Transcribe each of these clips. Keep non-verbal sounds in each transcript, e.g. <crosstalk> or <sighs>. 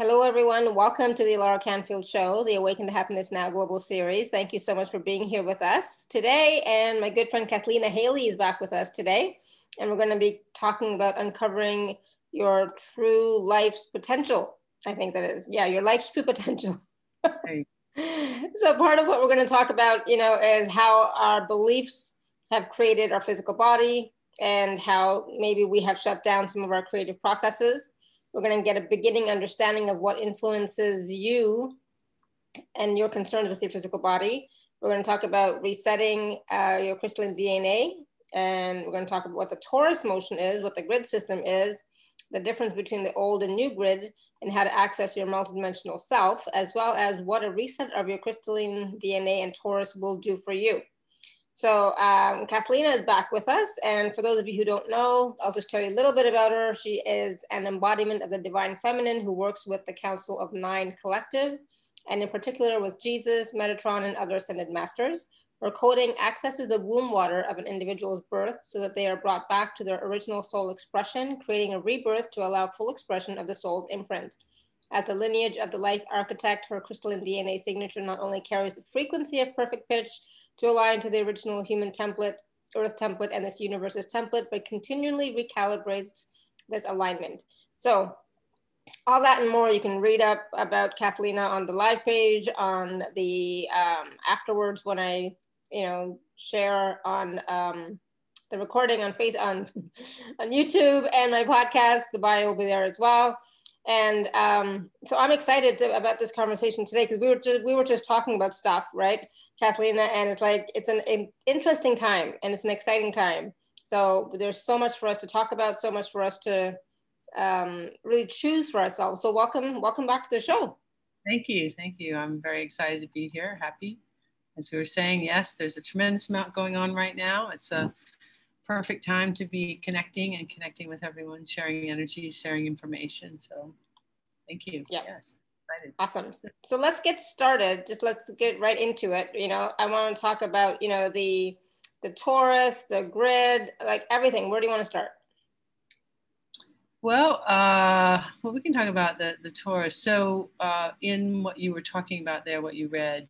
Hello, everyone. Welcome to the Laura Canfield Show, the Awaken to Happiness Now Global Series. Thank you so much for being here with us today. And my good friend Cathleena Hailley is back with us today. And we're going to be talking about uncovering your true life's potential. I think that is, yeah, your life's true potential. Hey. <laughs> so, part of what we're going to talk about, you know, is how our beliefs have created our physical body and how maybe we have shut down some of our creative processes we're going to get a beginning understanding of what influences you and your concerns with your physical body. We're going to talk about resetting uh, your crystalline DNA, and we're going to talk about what the torus motion is, what the grid system is, the difference between the old and new grid, and how to access your multidimensional self, as well as what a reset of your crystalline DNA and torus will do for you. So um, Kathleen is back with us. And for those of you who don't know, I'll just tell you a little bit about her. She is an embodiment of the divine feminine who works with the Council of Nine Collective, and in particular with Jesus, Metatron, and other ascended masters. Her coding accesses the womb water of an individual's birth so that they are brought back to their original soul expression, creating a rebirth to allow full expression of the soul's imprint. As the lineage of the life architect, her crystalline DNA signature not only carries the frequency of perfect pitch, to align to the original human template, Earth template, and this universe's template, but continually recalibrates this alignment. So all that and more you can read up about Cathleena on the live page, on the um, afterwards when I, you know, share on um, the recording on face on <laughs> on YouTube and my podcast. The bio will be there as well. And um, so I'm excited to, about this conversation today because we were just, we were just talking about stuff, right, Kathleen? And it's like it's an, an interesting time and it's an exciting time. So there's so much for us to talk about, so much for us to um, really choose for ourselves. So welcome, welcome back to the show. Thank you, thank you. I'm very excited to be here. Happy, as we were saying. Yes, there's a tremendous amount going on right now. It's a perfect time to be connecting and connecting with everyone, sharing energy, sharing information. So thank you. Yes. Excited. Awesome. So let's get started. Just let's get right into it. You know, I want to talk about, you know, the the torus, the grid, like everything. Where do you want to start? Well, uh, well, we can talk about the the torus. So, uh, in what you were talking about there, what you read,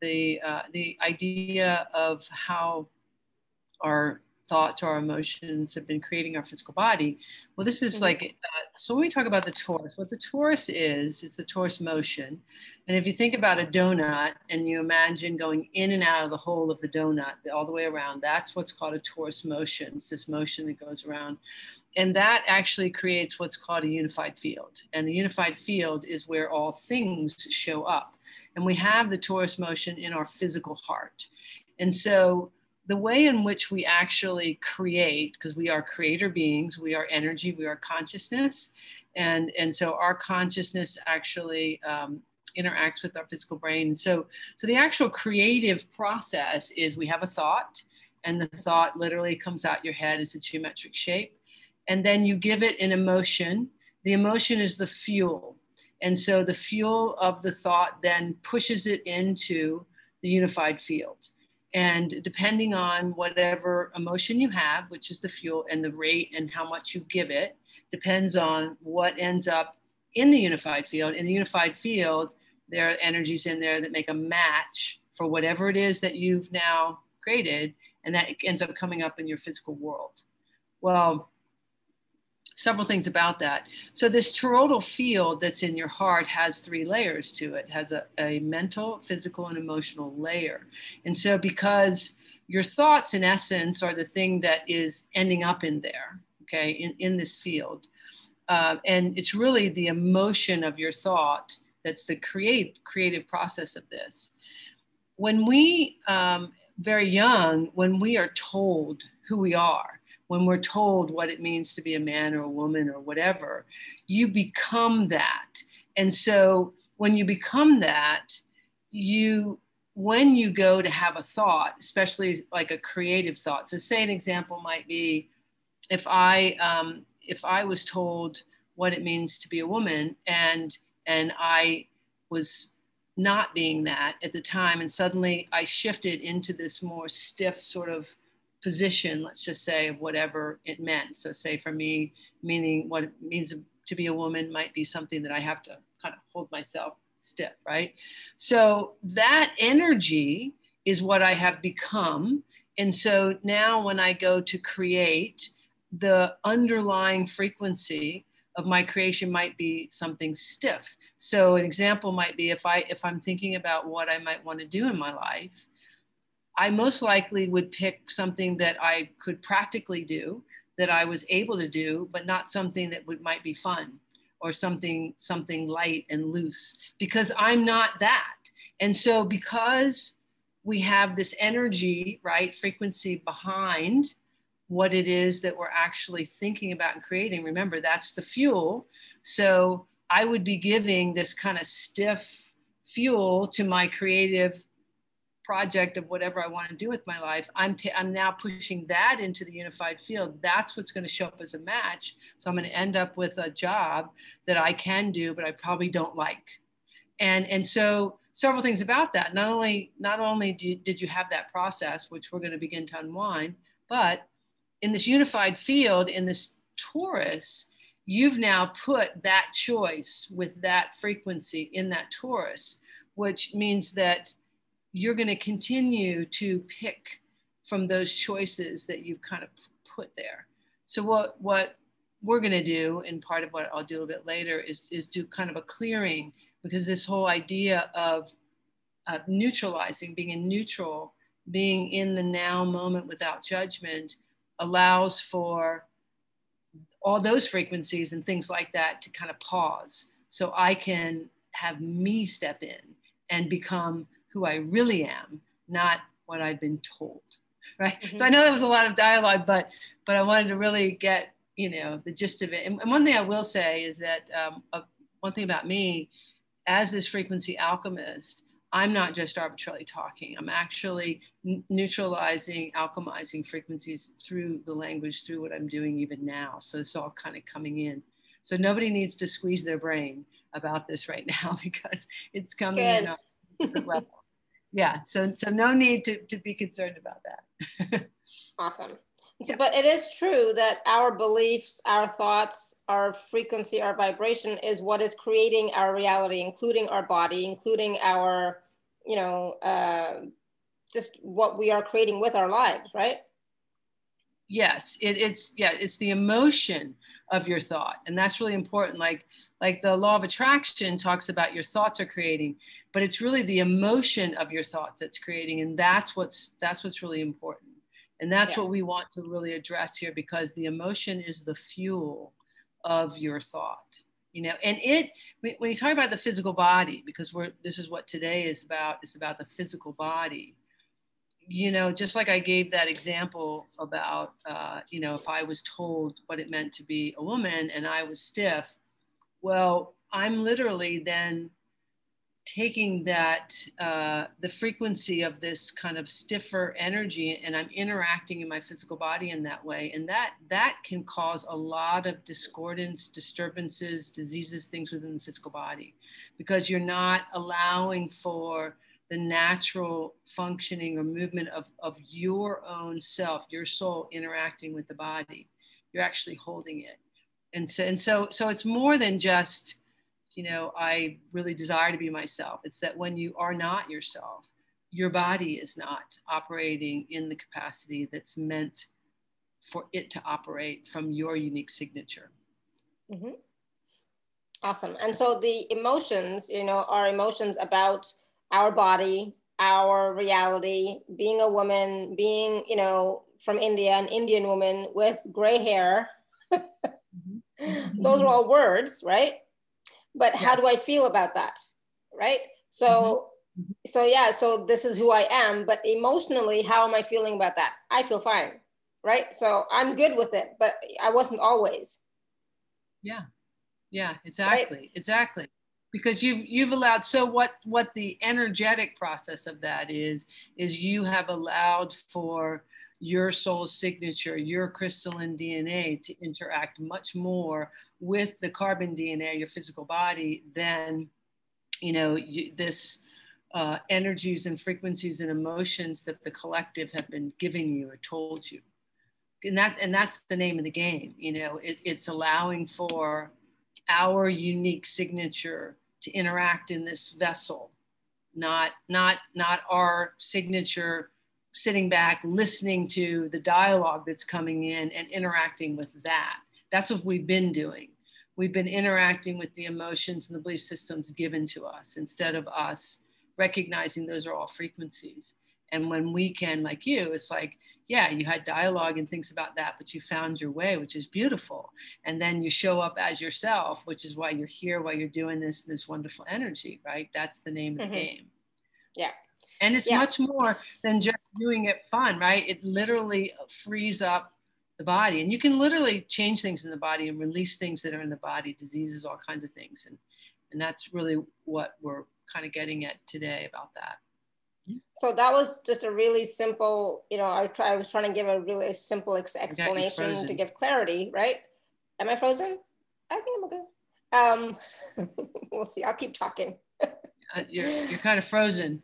the uh, the idea of how our thoughts or emotions have been creating our physical body. Well, this is mm-hmm. like, uh, so when we talk about the torus, what the torus is, it's the torus motion. And if you think about a donut and you imagine going in and out of the hole of the donut all the way around, that's what's called a torus motion. It's this motion that goes around. And that actually creates what's called a unified field. And the unified field is where all things show up. And we have the torus motion in our physical heart. And so the way in which we actually create, because we are creator beings, we are energy, we are consciousness. And, and so our consciousness actually um, interacts with our physical brain. So, so the actual creative process is we have a thought, and the thought literally comes out your head as a geometric shape. And then you give it an emotion. The emotion is the fuel. And so the fuel of the thought then pushes it into the unified field. And depending on whatever emotion you have, which is the fuel and the rate and how much you give it, depends on what ends up in the unified field. In the unified field, there are energies in there that make a match for whatever it is that you've now created, and that ends up coming up in your physical world. Well, several things about that. So this toroidal field that's in your heart has three layers to it. it has a, a mental, physical, and emotional layer. And so because your thoughts in essence are the thing that is ending up in there, okay, in, in this field. Uh, and it's really the emotion of your thought that's the create, creative process of this. When we, um, very young, when we are told who we are, when we're told what it means to be a man or a woman or whatever, you become that. And so when you become that, you when you go to have a thought, especially like a creative thought. So say an example might be if I um, if I was told what it means to be a woman and and I was not being that at the time and suddenly I shifted into this more stiff sort of position, let's just say, of whatever it meant. So, say for me, meaning what it means to be a woman might be something that I have to kind of hold myself stiff, right? So that energy is what I have become. And so now when I go to create, the underlying frequency of my creation might be something stiff. So an example might be if I if I'm thinking about what I might want to do in my life, I most likely would pick something that I could practically do, that I was able to do, but not something that would might be fun or something something light and loose because I'm not that. And so because we have this energy, right, frequency behind what it is that we're actually thinking about and creating. Remember, that's the fuel. So I would be giving this kind of stiff fuel to my creative project of whatever I want to do with my life. I'm, t- I'm now pushing that into the unified field. That's what's going to show up as a match. So I'm going to end up with a job that I can do, but I probably don't like. And, and so several things about that. Not only, not only you, did you have that process, which we're going to begin to unwind, but in this unified field, in this torus, you've now put that choice with that frequency in that torus, which means that you're going to continue to pick from those choices that you've kind of put there. So what what we're going to do, and part of what I'll do a bit later, is is do kind of a clearing because this whole idea of uh, neutralizing, being in neutral, being in the now moment without judgment allows for all those frequencies and things like that to kind of pause so I can have me step in and become who I really am, not what I've been told. <laughs> Right. Mm-hmm. So I know that was a lot of dialogue, but but I wanted to really get you know the gist of it. And, and one thing I will say is that um, uh, one thing about me, as this frequency alchemist, I'm not just arbitrarily talking. I'm actually n- neutralizing, alchemizing frequencies through the language, through what I'm doing even now. So it's all kind of coming in. So nobody needs to squeeze their brain about this right <laughs> now because it's coming Good. in on different levels. Yeah. So so no need to, to be concerned about that. <laughs> awesome. So, but it is true that our beliefs, our thoughts, our frequency, our vibration is what is creating our reality, including our body, including our, you know, uh, just what we are creating with our lives, right? Yes, it, it's yeah, it's the emotion of your thought, and that's really important. Like like the law of attraction talks about your thoughts are creating, but it's really the emotion of your thoughts that's creating, and that's what's that's what's really important and that's yeah. what we want to really address here because the emotion is the fuel of your thought. You know, and it when you talk about the physical body, because we're this is what today is about, it's about the physical body. You know, just like I gave that example about, uh, you know, if I was told what it meant to be a woman and I was stiff, well, I'm literally then taking that uh, the frequency of this kind of stiffer energy and i'm interacting in my physical body in that way. And that that can cause a lot of discordance disturbances diseases things within the physical body because you're not allowing for the natural functioning or movement of, of your own self your soul interacting with the body. You're actually holding it and so and so so it's more than just you know, I really desire to be myself. It's that when you are not yourself, your body is not operating in the capacity that's meant for it to operate from your unique signature. Mm-hmm. Awesome. And so the emotions, you know, are emotions about our body, our reality, being a woman, being, you know, from India, an Indian woman with gray hair. <laughs> mm-hmm. Those are all words, right? but yes. how do I feel about that? Right. So, mm-hmm. so yeah, so this is who I am, but emotionally, how am I feeling about that? I feel fine. Right. So I'm good with it, but I wasn't always. Yeah. Yeah, exactly. Right? Exactly because you've you've allowed so what what the energetic process of that is is you have allowed for your soul signature, your crystalline DNA to interact much more with the carbon DNA, your physical body, than you know you, this uh, energies and frequencies and emotions that the collective have been giving you or told you. And that and that's the name of the game. You know, it, it's allowing for our unique signature to interact in this vessel, not, not, not our signature sitting back, listening to the dialogue that's coming in and interacting with that. That's what we've been doing. We've been interacting with the emotions and the belief systems given to us instead of us recognizing those are all frequencies. And when we can, like you, it's like, yeah, you had dialogue and things about that, but you found your way, which is beautiful. And then you show up as yourself, which is why you're here, why you're doing this, this wonderful energy, right? That's the name of mm-hmm. the game. Yeah. And it's yeah. much more than just doing it fun, right? It literally frees up the body. And you can literally change things in the body and release things that are in the body, diseases, all kinds of things. And, and that's really what we're kind of getting at today about that. So that was just a really simple, you know, I, try, I was trying to give a really simple ex explanation to give clarity, right? Am I frozen? I think I'm okay. Um, <laughs> we'll see. I'll keep talking. uh, you're, you're kind of frozen.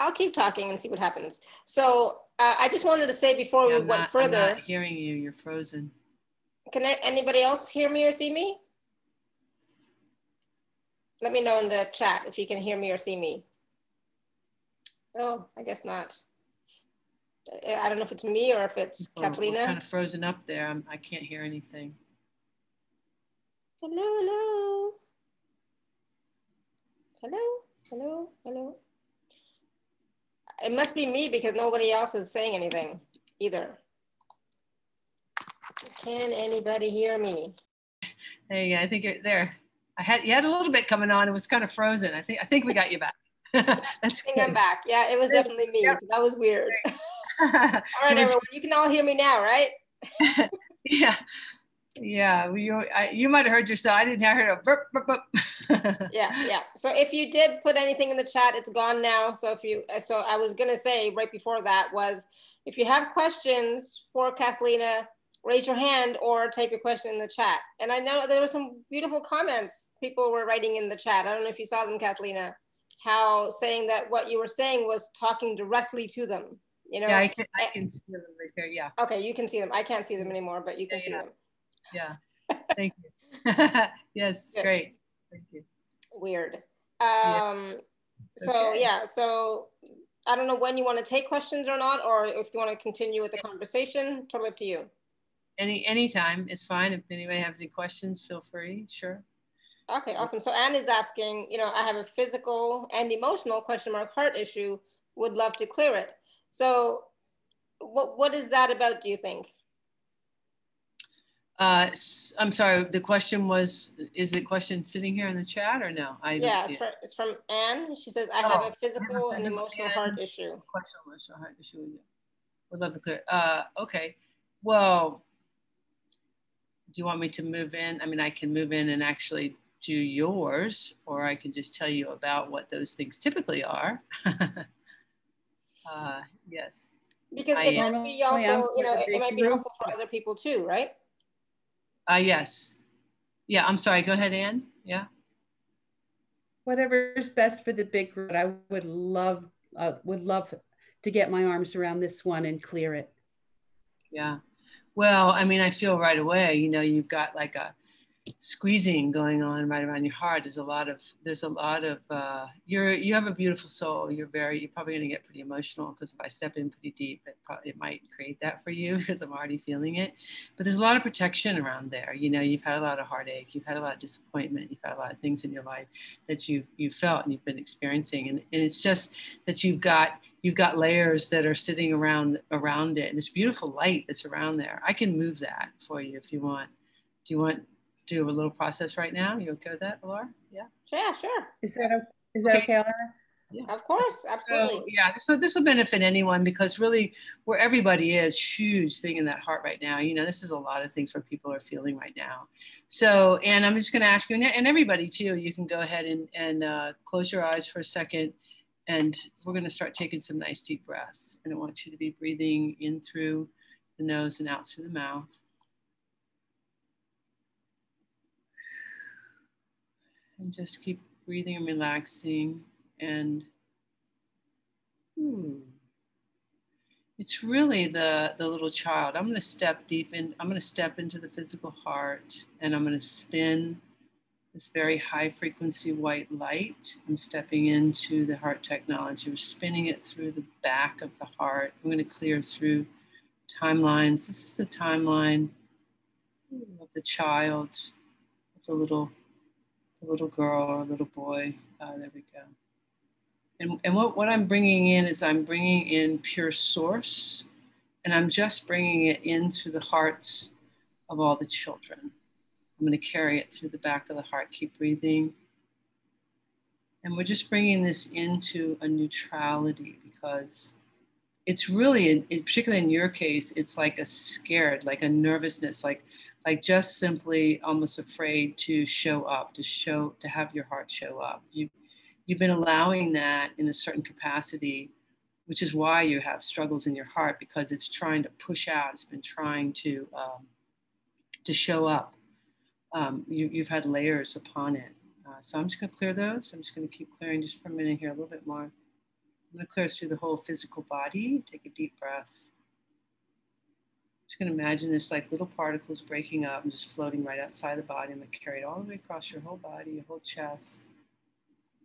I'll keep talking and see what happens. So uh, I just wanted to say before yeah, we I'm went not, further. I'm not hearing you. You're frozen. Can there, anybody else hear me or see me? Let me know in the chat if you can hear me or see me. Oh, I guess not. I don't know if it's me or if it's Kathleen. kind of frozen up there. I'm, I can not hear anything. Hello, hello. Hello, hello, hello. It must be me because nobody else is saying anything either. Can anybody hear me? There you go. I think you're there. I had you had a little bit coming on. It was kind of frozen. I think I think we got you back. <laughs> That's I. I'm back. Yeah, it was definitely me. So that was weird. <laughs> all right, <laughs> everyone, you can all hear me now, right? yeah. Yeah, you I, you might have heard yourself. I didn't hear a burp, burp, burp. <laughs> yeah, yeah. So if you did put anything in the chat, it's gone now. So if you, uh, so I was gonna say right before that was, if you have questions for Cathleena, raise your hand or type your question in the chat. And I know there were some beautiful comments people were writing in the chat. I don't know if you saw them, Cathleena how saying that what you were saying was talking directly to them. You know, yeah, I can, I eh, can see them right there. Yeah. Okay, you can see them. I can't see them anymore, but you can yeah, see yeah. them. Yeah. <laughs> Thank you. <laughs> yes, great. Thank you. Weird. Um, so okay. yeah, so I don't know when you want to take questions or not, or if you want to continue with the conversation, totally up to you. Any anytime is fine. If anybody has any questions, feel free. Sure. Okay, awesome. So Anne is asking, you know, I have a physical and emotional question mark heart issue, would love to clear it. So what, what is that about, do you think? Uh, I'm sorry, the question was, is the question sitting here in the chat or no? I yeah, it's from, it's from, Anne. She says, I oh, have a physical and emotional heart issue. Question, emotional heart issue. Would love to clear. Uh, okay, well, do you want me to move in? I mean, I can move in and actually do yours, or I can just tell you about what those things typically are. <laughs> uh, yes. Because it I, might be also, you know, it might be helpful for other people too, right? Uh, yes. Yeah, I'm sorry. Go ahead, Anne. Yeah. Whatever's best for the big group. I would love, uh, would love to get my arms around this one and clear it. Yeah. Well, I mean, I feel right away, you know, you've got like a, squeezing going on right around your heart there's a lot of there's a lot of uh, you're you have a beautiful soul. You're very you're probably going to get pretty emotional because if i step in pretty deep it probably it might create that for you <laughs> because i'm already feeling it. But there's a lot of protection around there. You know you've had a lot of heartache you've had a lot of disappointment you've had a lot of things in your life that you've you've felt and you've been experiencing. And, and it's just that you've got you've got layers that are sitting around around it. And it's beautiful light that's around there. I can move that for you if you want. Do you want do a little process right now. You okay with that, Laura? Yeah. Yeah, sure. Is that is that okay, Laura? Yeah. Of course, absolutely. So, yeah, so this will benefit anyone because really where everybody is, huge thing in that heart right now. You know, this is a lot of things where people are feeling right now. So, and I'm just going to ask you, and everybody too, you can go ahead and, and uh, close your eyes for a second. And we're going to start taking some nice deep breaths. And I want you to be breathing in through the nose and out through the mouth. And just keep breathing and relaxing and hmm, it's really the the little child i'm going to step deep in i'm going to step into the physical heart and i'm going to spin this very high frequency white light. I'm stepping into the heart technology. We're spinning it through the back of the heart. I'm going to clear through timelines. This is the timeline of the child, of the little, the little girl or a little boy. Uh, there we go. And, and what, what I'm bringing in is I'm bringing in pure source, and I'm just bringing it into the hearts of all the children. I'm going to carry it through the back of the heart. Keep breathing. And we're just bringing this into a neutrality because it's really, particularly in your case, it's like a scared, like a nervousness, like like just simply almost afraid to show up, to show, to have your heart show up. You you've been allowing that in a certain capacity, which is why you have struggles in your heart because it's trying to push out. It's been trying to um, to show up um, you, have had layers upon it. Uh, so I'm just going to clear those. I'm just going to keep clearing just for a minute here, a little bit more. I'm going to clear through the whole physical body. Take a deep breath. Going to imagine this like little particles breaking up and just floating right outside the body. Carry it all the way across your whole body, your whole chest.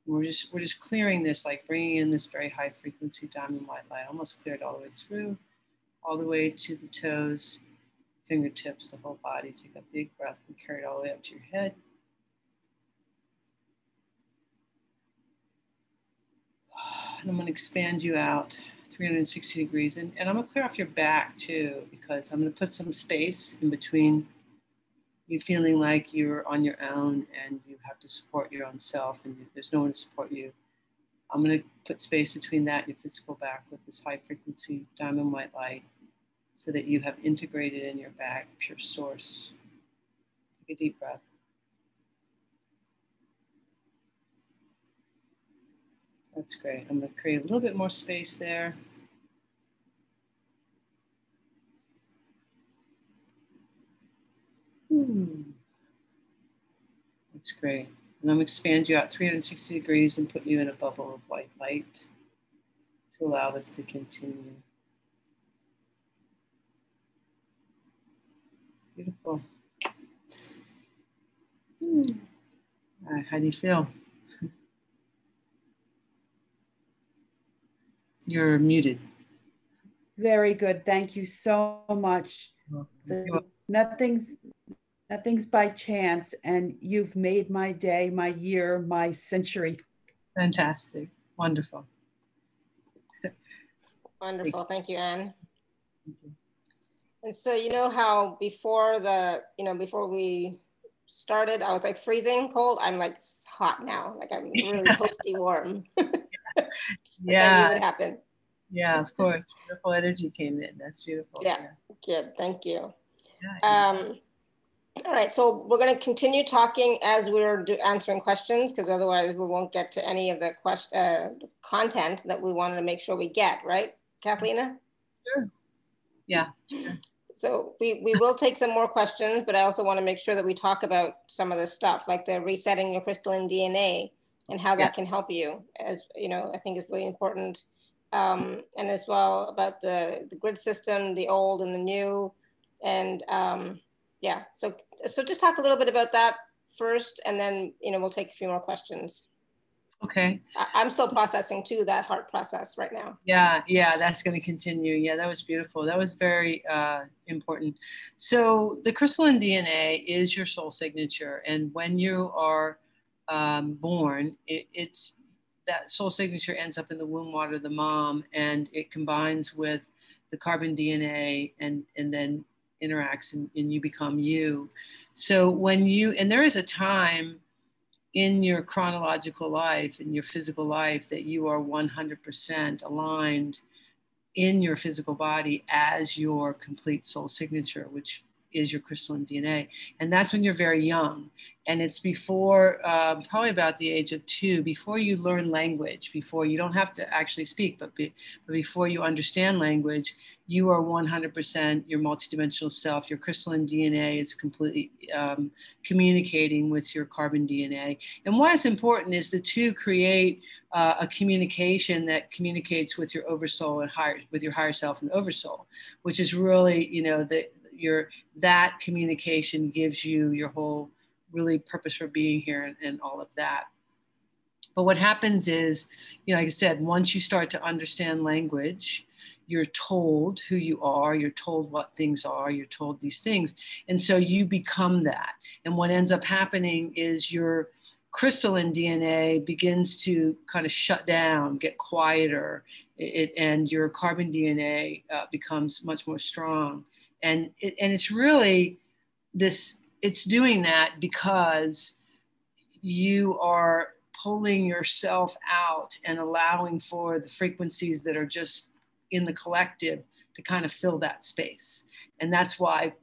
And we're just we're just clearing this, like bringing in this very high frequency diamond white light. Almost cleared all the way through, all the way to the toes fingertips, the whole body. Take a big breath and carry it all the way up to your head. <sighs> And I'm going to expand you out 360 degrees. And, and I'm to clear off your back too, because I'm to put some space in between you feeling like you're on your own and you have to support your own self and there's no one to support you. I'm to put space between that and your physical back with this high frequency diamond white light so that you have integrated in your back pure source. Take a deep breath. That's great. I'm going to create a little bit more space there. Hmm. That's great. And I'm going to expand you out 360 degrees and put you in a bubble of white light to allow this to continue. Beautiful. Hmm. Uh, how do you feel? <laughs> You're muted. Very good. Thank you so much. So nothing's nothing's by chance, and you've made my day, my year, my century. Fantastic. Wonderful. Wonderful. Thank you, Anne. Thank you. And so you know how before the, you know, before we started, I was like freezing cold. I'm like hot now. Like I'm <laughs> really toasty warm. <laughs> yeah. I knew would happen. Yeah, of course. Beautiful energy came in. That's beautiful. Yeah, yeah. good. Thank you. Yeah, um, all right, so we're going to continue talking as we're answering questions because otherwise we won't get to any of the question uh, content that we wanted to make sure we get, right, Cathleena? Sure. Yeah. So we, we will take some more questions, but I also want to make sure that we talk about some of the stuff like the resetting your crystalline DNA and how that yeah. can help you as, you know, I think is really important. Um, and as well about the, the grid system, the old and the new. And um, yeah, so, so just talk a little bit about that first, and then, you know, we'll take a few more questions. Okay. I'm still processing too that heart process right now. Yeah, yeah, that's going to continue. Yeah, that was beautiful. That was very uh, important. So the crystalline DNA is your soul signature, and when you are um, born, it, it's that soul signature ends up in the womb water of the mom, and it combines with the carbon DNA, and and then interacts, and, and you become you. So when you and there is a time in your chronological life, in your physical life, that you are 100% aligned in your physical body as your complete soul signature, which is your crystalline DNA. And that's when you're very young. And it's before, um, probably about the age of two, before you learn language, before you don't have to actually speak, but, be, but before you understand language, you are 100% your multidimensional self. Your crystalline DNA is completely um, communicating with your carbon DNA. And why it's important is the two create uh, a communication that communicates with your oversoul and higher, with your higher self and oversoul, which is really, you know, the, your that communication gives you your whole really purpose for being here and, and all of that. But what happens is, you know, like I said, once you start to understand language, you're told who you are, you're told what things are, you're told these things. And so you become that. And what ends up happening is your crystalline DNA begins to kind of shut down, get quieter, it, and your carbon DNA uh, becomes much more strong. And, it, and it's really this, it's doing that because you are pulling yourself out and allowing for the frequencies that are just in the collective to kind of fill that space. And that's why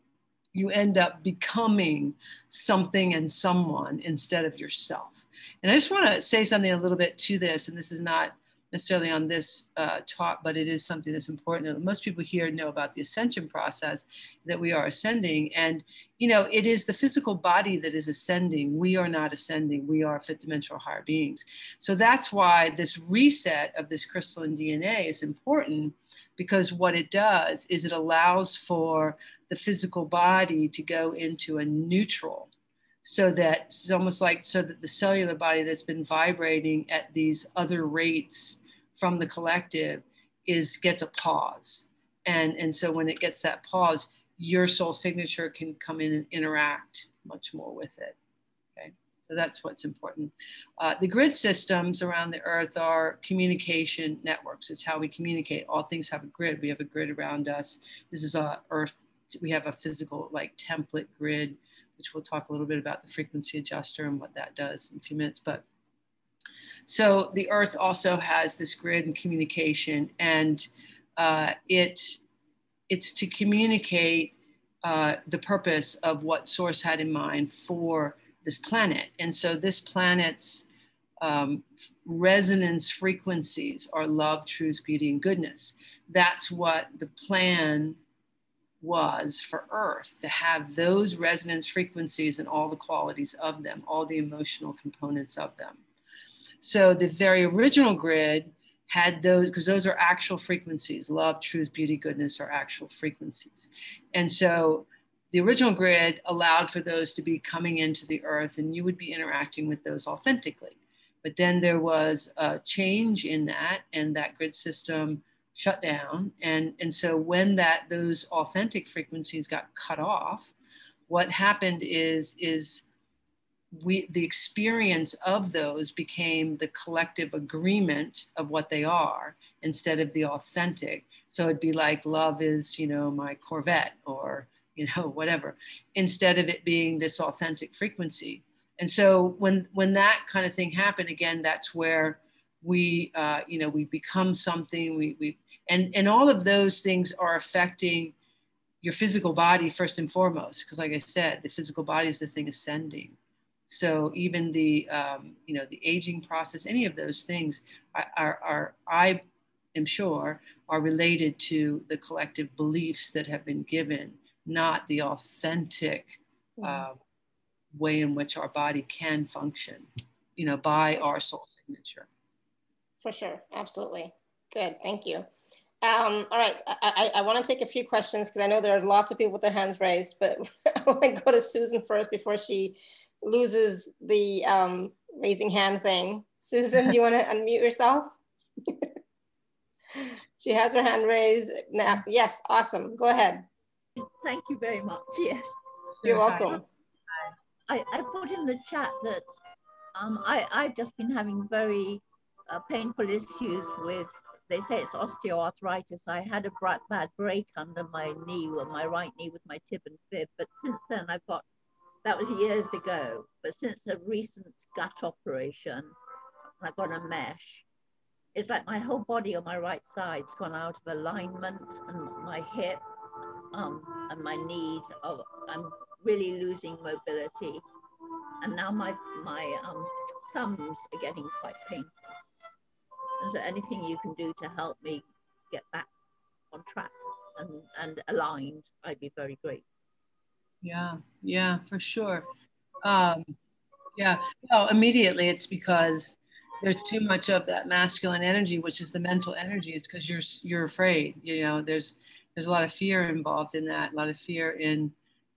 you end up becoming something and someone instead of yourself. And I just want to say something a little bit to this, and this is not necessarily on this uh, talk, but it is something that's important. Most people here know about the ascension process that we are ascending. And, you know, it is the physical body that is ascending. We are not ascending. We are fifth dimensional higher beings. So that's why this reset of this crystalline DNA is important because what it does is it allows for the physical body to go into a neutral so that it's almost like so that the cellular body that's been vibrating at these other rates from the collective is gets a pause. And and so when it gets that pause your soul signature can come in and interact much more with it. Okay? So that's what's important. Uh, the grid systems around the earth are communication networks. It's how we communicate. All things have a grid. We have a grid around us. This is a earth we have a physical like template grid which we'll talk a little bit about the frequency adjuster and what that does in a few minutes. But so the Earth also has this grid and communication, and uh, it it's to communicate uh, the purpose of what Source had in mind for this planet. And so this planet's um, resonance frequencies are love, truth, beauty, and goodness. That's what the plan was for Earth to have those resonance frequencies and all the qualities of them, all the emotional components of them. So the very original grid had those because those are actual frequencies love, truth, beauty, goodness are actual frequencies. And so the original grid allowed for those to be coming into the earth and you would be interacting with those authentically. But then there was a change in that, and that grid system shut down. And, and so when that those authentic frequencies got cut off, what happened is, is we, the experience of those became the collective agreement of what they are instead of the authentic. So it'd be like love is, you know, my Corvette or, you know, <laughs> whatever, instead of it being this authentic frequency. And so when, when that kind of thing happened, again, that's where we uh, you know we become something we, we and and all of those things are affecting your physical body first and foremost because like i said the physical body is the thing ascending so even the um, you know the aging process any of those things are, are, i am sure are related to the collective beliefs that have been given not the authentic uh, way in which our body can function you know by our soul signature for sure. Absolutely. Good. Thank you. Um, all right. I, I, I want to take a few questions because I know there are lots of people with their hands raised, but <laughs> I want to go to Susan first before she loses the um, raising hand thing. Susan, do you want to <laughs> unmute yourself? she has her hand raised now. Yes, awesome. Go ahead. Thank you very much. Yes. You're welcome. I, I put in the chat that um, I, I've just been having very uh, painful issues with, they say it's osteoarthritis. I had a bad break under my knee, or my right knee with my tib and fib. But since then, I've got, that was years ago. But since a recent gut operation, I've got a mesh. It's like my whole body on my right side's gone out of alignment, and my hip um, and my knees, are, I'm really losing mobility. And now my, my um, thumbs are getting quite painful. Is there anything you can do to help me get back on track and, and aligned? I'd be very grateful. Yeah, yeah, for sure. Um, yeah, well, immediately it's because there's too much of that masculine energy, which is the mental energy. It's because you're you're afraid. You know, there's there's a lot of fear involved in that. A lot of fear in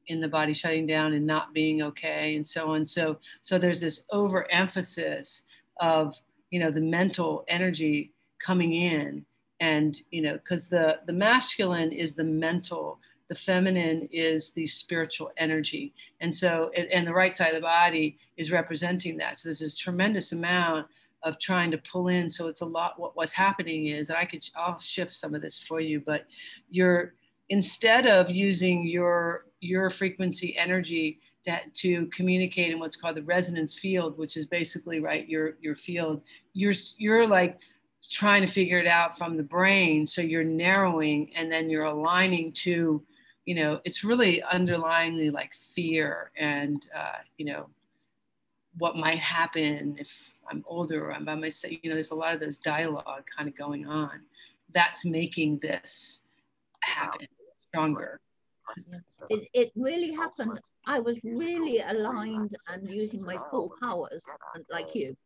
in the body shutting down and not being okay and so on so so there's this overemphasis of you know the mental energy coming in and you know because the the masculine is the mental the feminine is the spiritual energy. And so and the right side of the body is representing that. So there's this tremendous amount of trying to pull in. So it's a lot what, what's happening is i could i'll shift some of this for you but you're instead of using your your frequency energy to, to communicate in what's called the resonance field which is basically right your your field you're you're like trying to figure it out from the brain. So you're narrowing and then you're aligning to you know it's really underlyingly like fear and uh, you know what might happen if i'm older or i'm by myself. You know there's a lot of those dialogue kind of going on that's making this happen stronger. It, it really happened. I was really aligned and using my full powers like you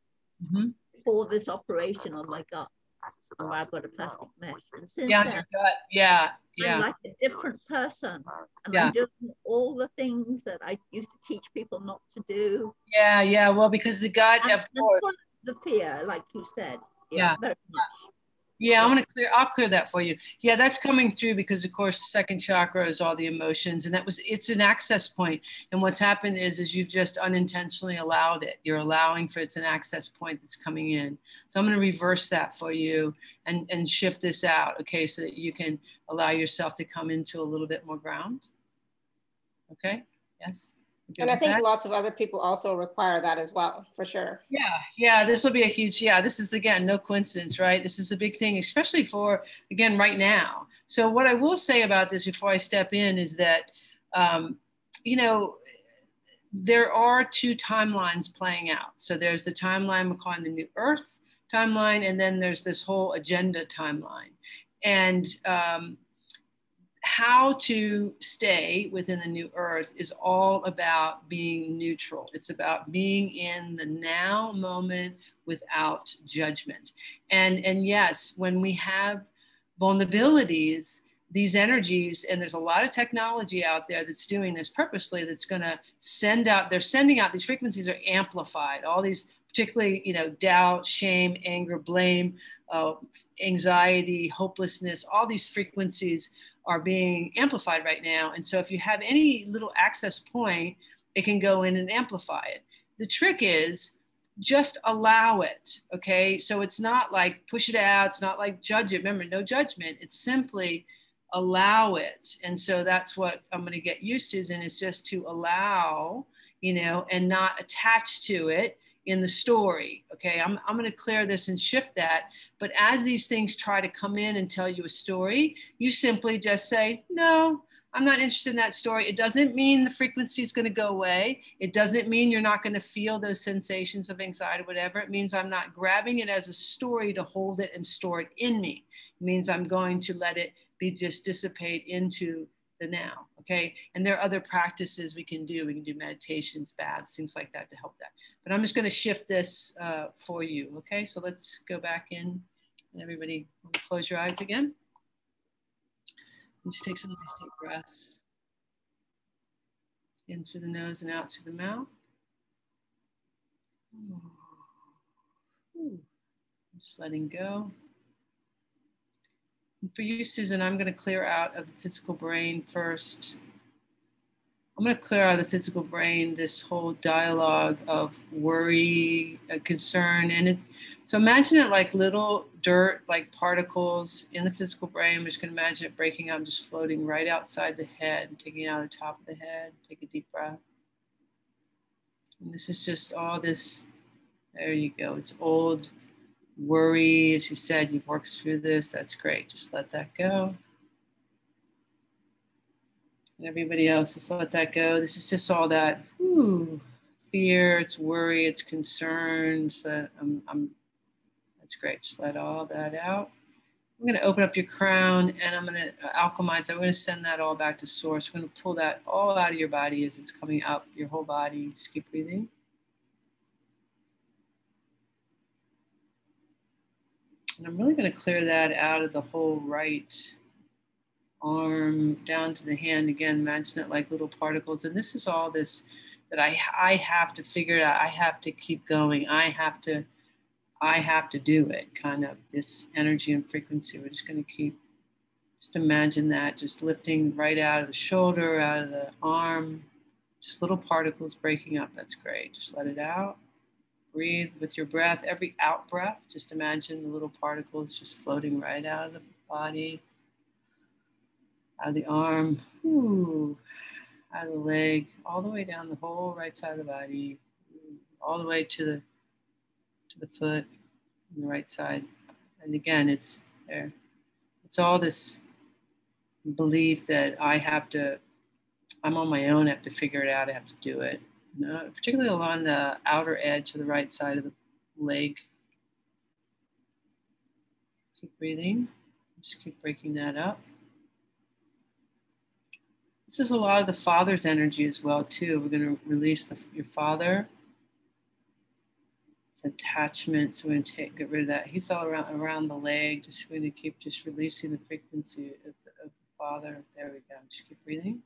mm-hmm. for this operation. On my gut where I've got a plastic mesh. And since yeah, then, gut. yeah, yeah. I'm like a different person. And yeah. I'm doing all the things that I used to teach people not to do. Yeah, yeah. Well, because the and, of course. The fear, like you said. Yeah, yeah. Yeah, I'm gonna clear. I'll clear that for you. Yeah, that's coming through because, of course, the second chakra is all the emotions, and that was it's an access point. And what's happened is, is you've just unintentionally allowed it. You're allowing for it's an access point that's coming in. So I'm gonna reverse that for you and and shift this out, okay, so that you can allow yourself to come into a little bit more ground. Okay. Yes and I think that. lots of other people also require that as well, for sure. Yeah, yeah, this will be a huge, yeah, this is again, no coincidence, right? This is a big thing, especially for, again, right now. So, what I will say about this before I step in is that, um, you know, there are two timelines playing out. So, there's the timeline we're calling the New Earth timeline, and then there's this whole agenda timeline. And, um, how to stay within the new earth is all about being neutral. It's about being in the now moment without judgment. And, and yes, when we have vulnerabilities, these energies, and there's a lot of technology out there that's doing this purposely, that's going to send out, they're sending out, these frequencies are amplified. All these particularly you know doubt shame anger blame uh, anxiety hopelessness all these frequencies are being amplified right now. And so if you have any little access point, it can go in and amplify it. The trick is just allow it. Okay. So it's not like push it out. It's not like judge it. Remember, no judgment. It's simply allow it. And so that's what I'm going to get used to, and it's just to allow, you know, and not attach to it in the story. Okay, I'm, I'm going to clear this and shift that. But as these things try to come in and tell you a story, you simply just say, no, I'm not interested in that story. It doesn't mean the frequency is going to go away. It doesn't mean you're not going to feel those sensations of anxiety, whatever. It means I'm not grabbing it as a story to hold it and store it in me. It means I'm going to let it be just dissipate into the now. Okay. And there are other practices we can do. We can do meditations, baths, things like that to help that. But I'm just going to shift this uh, for you. Okay. So let's go back in. Everybody, close your eyes again. And just take some nice deep breaths in through the nose and out through the mouth. Just letting go for you, Susan, I'm going to clear out of the physical brain first. I'm going to clear out of the physical brain this whole dialogue of worry, uh, concern, and it, so imagine it like little dirt, like particles in the physical brain. I'm just going to imagine it breaking up, just floating right outside the head, taking out the top of the head. Take a deep breath. And this is just all this. There you go. It's old worry, as you said, you've worked through this. That's great. Just let that go. And everybody else, just let that go. This is just all that whew, fear, it's worry, it's concerns. Uh, I'm, I'm, that's great. Just let all that out. I'm going to open up your crown and I'm going to alchemize that. We're going to send that all back to source. We're going to pull that all out of your body as it's coming up, your whole body. Just keep breathing. And I'm really going to clear that out of the whole right arm down to the hand again. Imagine it like little particles. And this is all this that I I have to figure it out. I have to keep going. I have to I have to do it. Kind of this energy and frequency. We're just going to keep. Just imagine that just lifting right out of the shoulder, out of the arm, just little particles breaking up. That's great. Just let it out. Breathe with your breath. Every out breath, just imagine the little particles just floating right out of the body, out of the arm, ooh, out of the leg, all the way down the whole right side of the body, all the way to the to the foot on the right side. And again, it's there. It's all this belief that I have to, I'm on my own, I have to figure it out, I have to do it. Particularly along the outer edge of the right side of the leg. Keep breathing. Just keep breaking that up. This is a lot of the father's energy as well, too. We're going to release the, your father. It's attachment, so we're going to take, get rid of that. He's all around around the leg. Just to keep just releasing the frequency of the, of the father. There we go. Just keep breathing.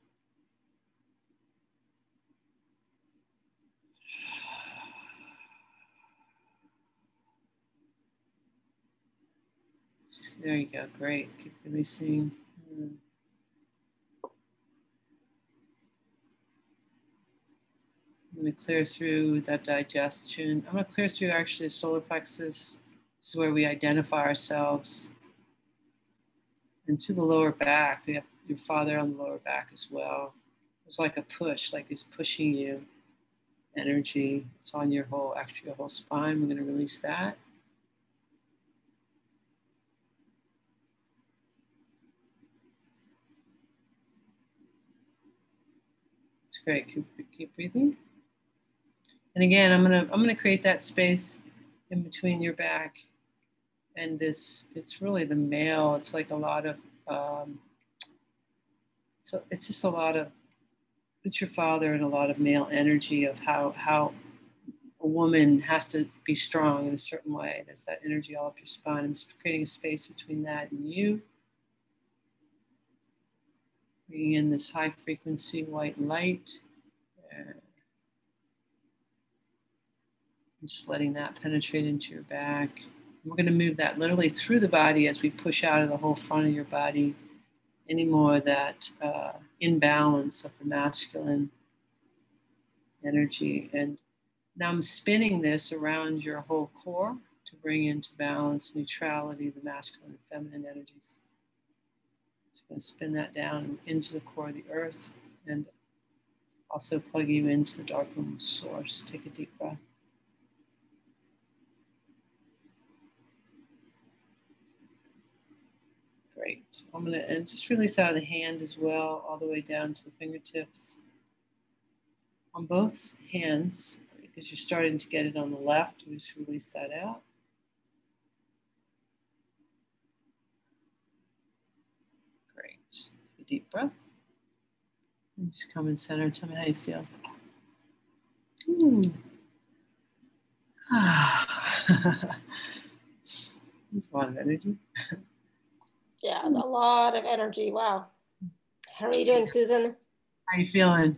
There you go. Great. Keep releasing. Hmm. I'm going to clear through that digestion. I'm going to clear through actually the solar plexus. This is where we identify ourselves. And to the lower back, we have your father on the lower back as well. It's like a push, like he's pushing you. Energy. It's on your whole, actually your whole spine. We're going to release that. Great. Keep, keep breathing. And again, I'm gonna I'm gonna create that space in between your back and this. It's really the male. It's like a lot of. Um, so it's just a lot of. It's your father and a lot of male energy of how how a woman has to be strong in a certain way. There's that energy all up your spine. I'm just creating a space between that and you. Bringing in this high frequency white light. And just letting that penetrate into your back. we're going to move that literally through the body as we push out of the whole front of your body any more that uh, imbalance of the masculine energy. And now I'm spinning this around your whole core to bring into balance, neutrality, the masculine and feminine energies. Going to spin that down into the core of the earth and also plug you into the dark room source. Take a deep breath. Great. I'm gonna and just release out of the hand as well, all the way down to the fingertips. On both hands, because you're starting to get it on the left, we just release that out. Deep breath. And just come in center. Tell me how you feel. Ooh. <sighs> Ah. There's a lot of energy. yeah, a lot of energy. Wow. How are you doing, Susan? How are you feeling?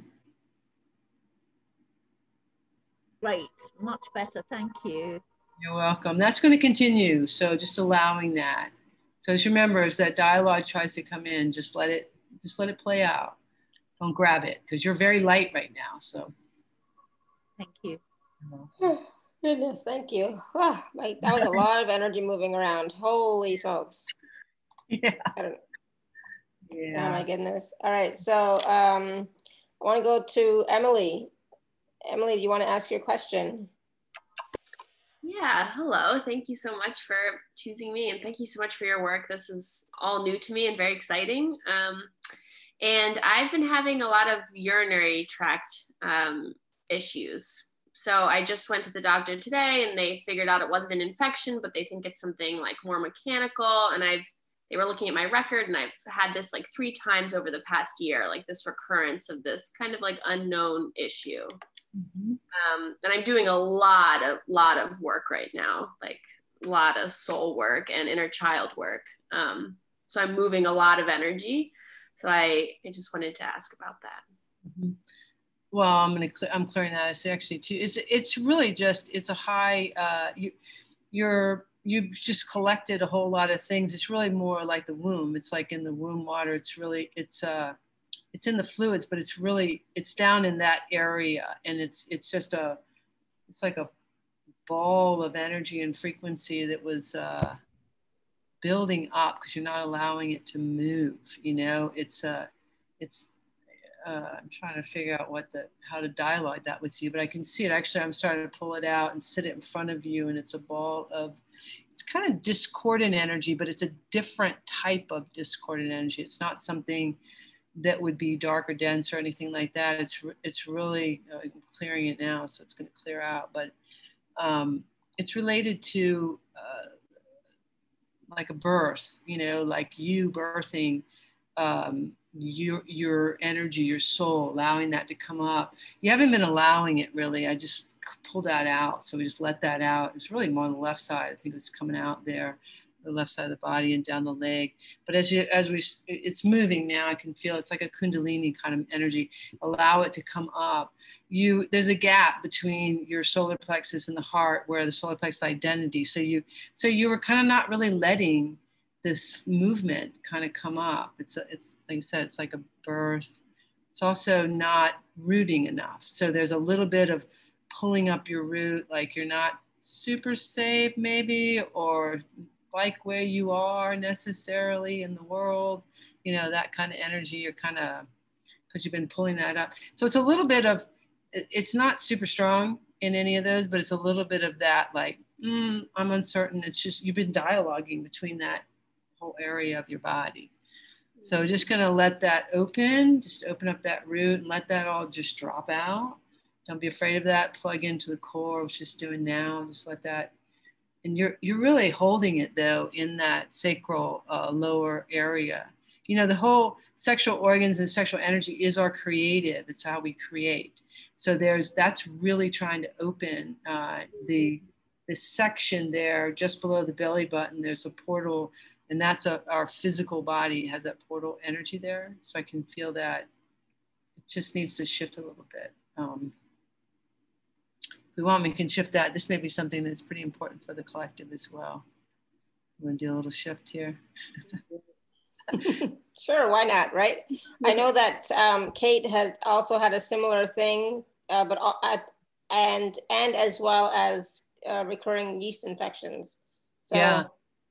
Great, much better. Thank you. You're welcome. That's going to continue. So just allowing that. So just remember, as that dialogue tries to come in, just let it just let it play out. Don't grab it because you're very light right now. So thank you. <sighs> Goodness, thank you. Oh, <sighs> my, that was a lot of energy moving around. Holy smokes. <laughs> Yeah. yeah. Oh my goodness. All right. So um, I want to go to Emily. Emily, do you want to ask your question? Yeah, hello. Thank you so much for choosing me, and thank you so much for your work. This is all new to me and very exciting. Um, and I've been having a lot of urinary tract um, issues. So I just went to the doctor today, and they figured out it wasn't an infection, but they think it's something like more mechanical. And I've they were looking at my record, and I've had this like three times over the past year, like this recurrence of this kind of like unknown issue. Mm-hmm. Um, and I'm doing a lot of lot of work right now, like a lot of soul work and inner child work. Um, so I'm moving a lot of energy. So I, I just wanted to ask about that. Mm-hmm. Well, I'm gonna cl- I'm clearing that. It's actually too. It's it's really just it's a high. Uh, you you're you've just collected a whole lot of things. It's really more like the womb. It's like in the womb water. It's really it's uh it's in the fluids, but it's really it's down in that area, and it's it's just a it's like a ball of energy and frequency that was uh, building up because you're not allowing it to move. You know, it's uh, it's uh, I'm trying to figure out what the how to dialogue that with you, but I can see it. Actually, I'm starting to pull it out and sit it in front of you, and it's a ball of. It's kind of discordant energy, but it's a different type of discordant energy. It's not something that would be dark or dense or anything like that. It's it's really uh, clearing it now, so it's going to clear out. But um, it's related to uh, like a birth, you know, like you birthing um, your your energy, your soul, allowing that to come up. You haven't been allowing it really. I just pulled that out, so we just let that out. It's really more on the left side. I think it was coming out there, the left side of the body and down the leg. But as you as we it's moving now, I can feel it's like a kundalini kind of energy. Allow it to come up. You there's a gap between your solar plexus and the heart where the solar plexus identity. So you so you were kind of not really letting this movement kind of come up. It's a, it's like I said, it's like a birth. It's also not rooting enough. So there's a little bit of pulling up your root, like you're not super safe maybe, or like where you are necessarily in the world. You know that kind of energy. You're kind of because you've been pulling that up. So it's a little bit of. It's not super strong in any of those, but it's a little bit of that like mm, I'm uncertain. It's just you've been dialoguing between that whole area of your body. So mm-hmm. just gonna let that open, just open up that root and let that all just drop out. Don't be afraid of that. Plug into the core, which just doing now. Just let that, and you're you're really holding it though in that sacral uh, lower area. You know, the whole sexual organs and sexual energy is our creative. It's how we create. So there's that's really trying to open uh, the the section there just below the belly button. There's a portal and that's a, our physical body has that portal energy there so i can feel that it just needs to shift a little bit um, if we want we can shift that. This may be something that's pretty important for the collective as well. You want to do a little shift here? <laughs> Sure why not right? I know that um, kate had also had a similar thing uh, but uh, and and as well as uh, recurring yeast infections so. Yeah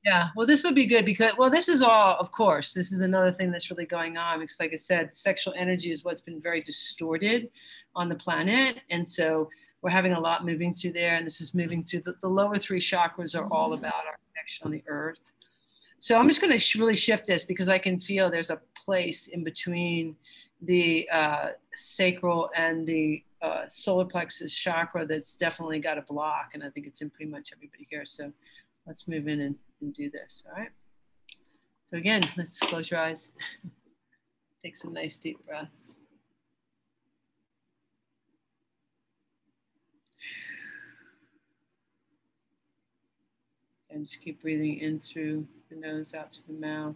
yeah, well, this would be good because, well, this is all, of course, this is another thing that's really going on because, like I said, sexual energy is what's been very distorted on the planet. And so we're having a lot moving through there. And this is moving through the, the lower three chakras are all about our connection on the earth. So I'm just going to sh- really shift this because I can feel there's a place in between the uh, sacral and the uh, solar plexus chakra that's definitely got a block. And I think it's in pretty much everybody here. So let's move in and and do this, all right? So again, let's close your eyes. <laughs> Take some nice deep breaths. And just keep breathing in through the nose, out through the mouth.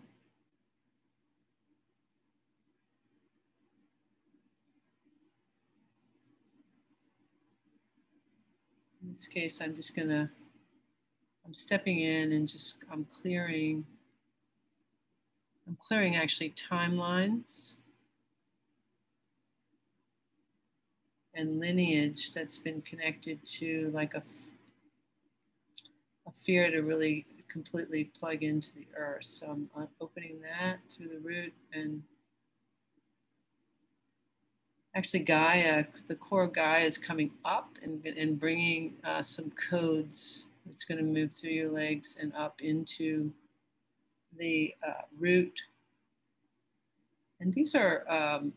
In this case, I'm just to I'm stepping in and just I'm clearing. I'm clearing actually timelines and lineage that's been connected to like a fear to really completely plug into the earth. So I'm opening that through the root and actually Gaia, the core Gaia is coming up and, and bringing uh, some codes it's going to move through your legs and up into the uh, root. And these are, um,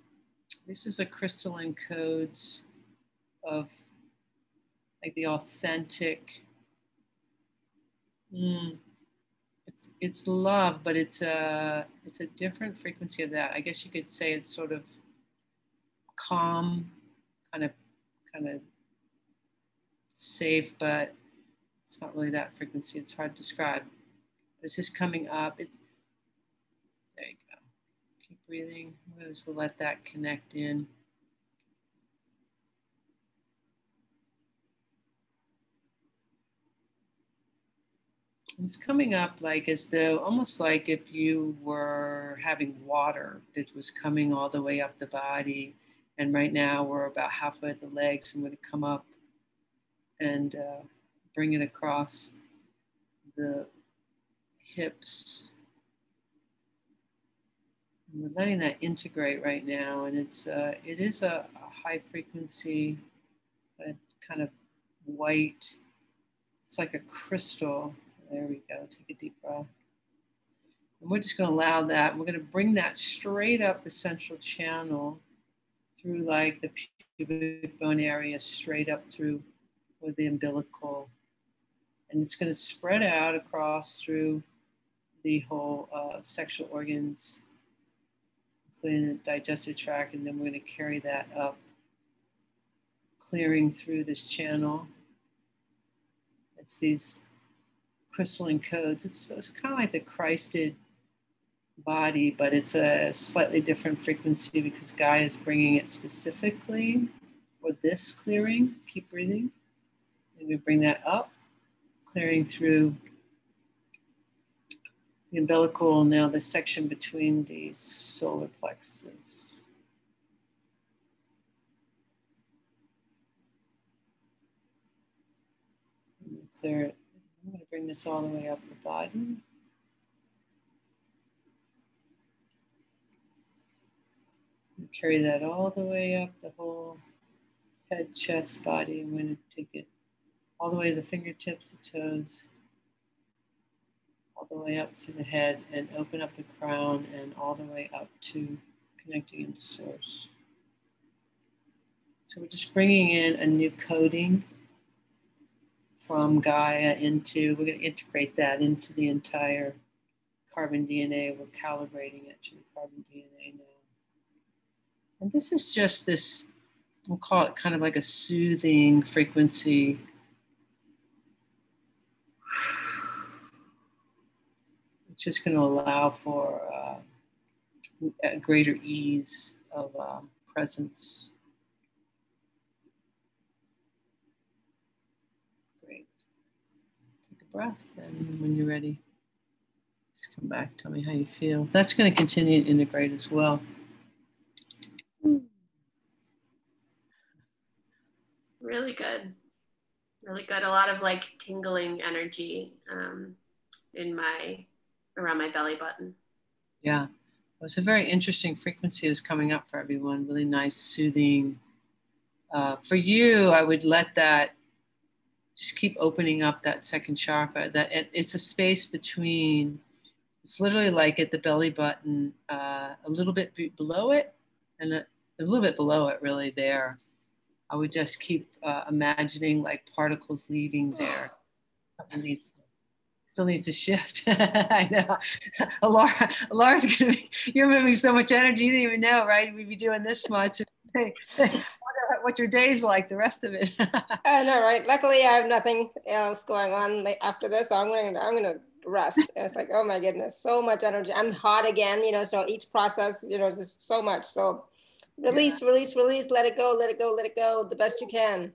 this is a crystalline codes of like the authentic, mm, it's, it's love, but it's a, it's a different frequency of that. I guess you could say it's sort of calm, kind of, kind of safe, but it's not really that frequency. It's hard to describe. This is coming up. It's there you go. Keep breathing. Just let that connect in. It's coming up like as though almost like if you were having water that was coming all the way up the body. And right now we're about halfway at the legs. I'm going to come up and uh, bring it across the hips. And we're letting that integrate right now, and it's uh, it is a, a high frequency, a kind of white. It's like a crystal there we go. Take a deep breath. And we're just going to allow that. We're going to bring that straight up the central channel through like the pubic bone area, straight up through with the umbilical. And it's going to spread out across through the whole uh, sexual organs, including the digestive tract. And then we're going to carry that up, clearing through this channel. It's these crystalline codes. It's, it's kind of like the Christed body, but it's a slightly different frequency because Gaia is bringing it specifically for this clearing. Keep breathing. And we bring that up, clearing through the umbilical, now the section between the solar plexus. Clear it I'm going to bring this all the way up the body. carry that all the way up the whole head, chest, body. I'm going to take it all the way to the fingertips, the toes, all the way up to the head, and open up the crown and all the way up to connecting into source. So we're just bringing in a new coding from Gaia into, we're going to integrate that into the entire carbon DNA. We're calibrating it to the carbon DNA now. And this is just this, we'll call it kind of like a soothing frequency. It's just going to allow for uh, a greater ease of um, presence. Breath. And when you're ready, just come back, tell me how you feel. That's going to continue to integrate as well. Really good. Really good. A lot of like tingling energy um, in my, around my belly button. Yeah. It was a very interesting frequency is coming up for everyone. Really nice, soothing. Uh, for you, I would let that just keep opening up that second chakra that it, it's a space between it's literally like at the belly button uh, a little bit below it and a, a, little bit below it really there. I would just keep uh, imagining like particles leaving there. Needs still needs to shift. <laughs> I know. Laura, Laura's gonna be you're moving so much energy you didn't even know right? We'd be doing this much <laughs> what your day's like, the rest of it. <laughs> I know, right? Luckily, I have nothing else going on after this, so I'm gonna I'm gonna rest. And it's like, oh my goodness, so much energy. I'm hot again, you know. So each process, you know, just so much. So release, yeah. release, release. Let it go, let it go, let it go. The best you can.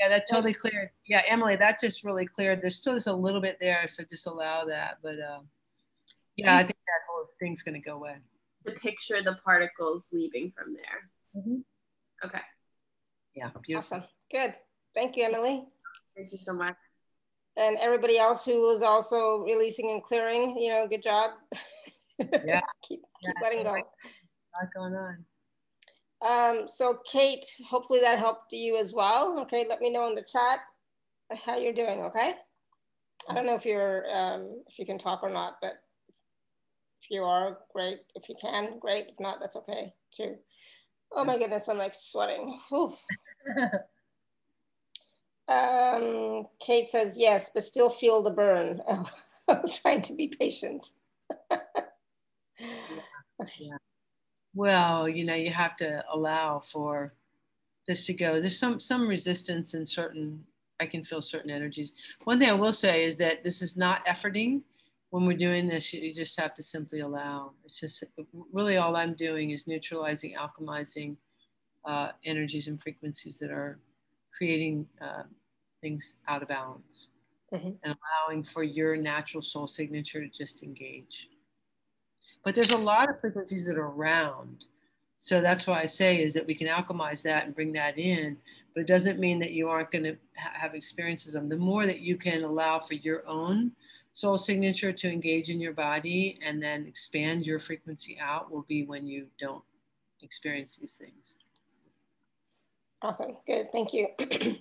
Yeah, that totally cleared. Yeah, Emily, that just really cleared. There's still just a little bit there, so just allow that. But uh, yeah, I think that whole thing's gonna go away. To picture the particles leaving from there. Mm-hmm. Okay. Yeah, beautiful. Awesome. Good. Thank you, Emily. Thank you so much. And everybody else who was also releasing and clearing, you know, good job. <laughs> Yeah. keep keep yeah, letting go. A lot going on. Um, so Kate, hopefully that helped you as well. Okay, let me know in the chat how you're doing, okay? I don't know if you're um, if you can talk or not, but if you are, great. If you can, great. If not, that's okay too. Oh my goodness, I'm like sweating. um, Kate says yes, but still feel the burn. <laughs> I'm trying to be patient. <laughs> yeah. Well, you know, you have to allow for this to go. There's some some resistance in certain. I can feel certain energies. One thing I will say is that this is not efforting. When we're doing this, you, just have to simply allow. It's just really all I'm doing is neutralizing, alchemizing uh, energies and frequencies that are creating uh, things out of balance mm-hmm. and allowing for your natural soul signature to just engage. But there's a lot of frequencies that are around. So that's why I say is that we can alchemize that and bring that in, but it doesn't mean that you aren't going to ha- have experiences of them. The more that you can allow for your own soul signature to engage in your body and then expand your frequency out will be when you don't experience these things. Awesome. Good. Thank you. <clears throat>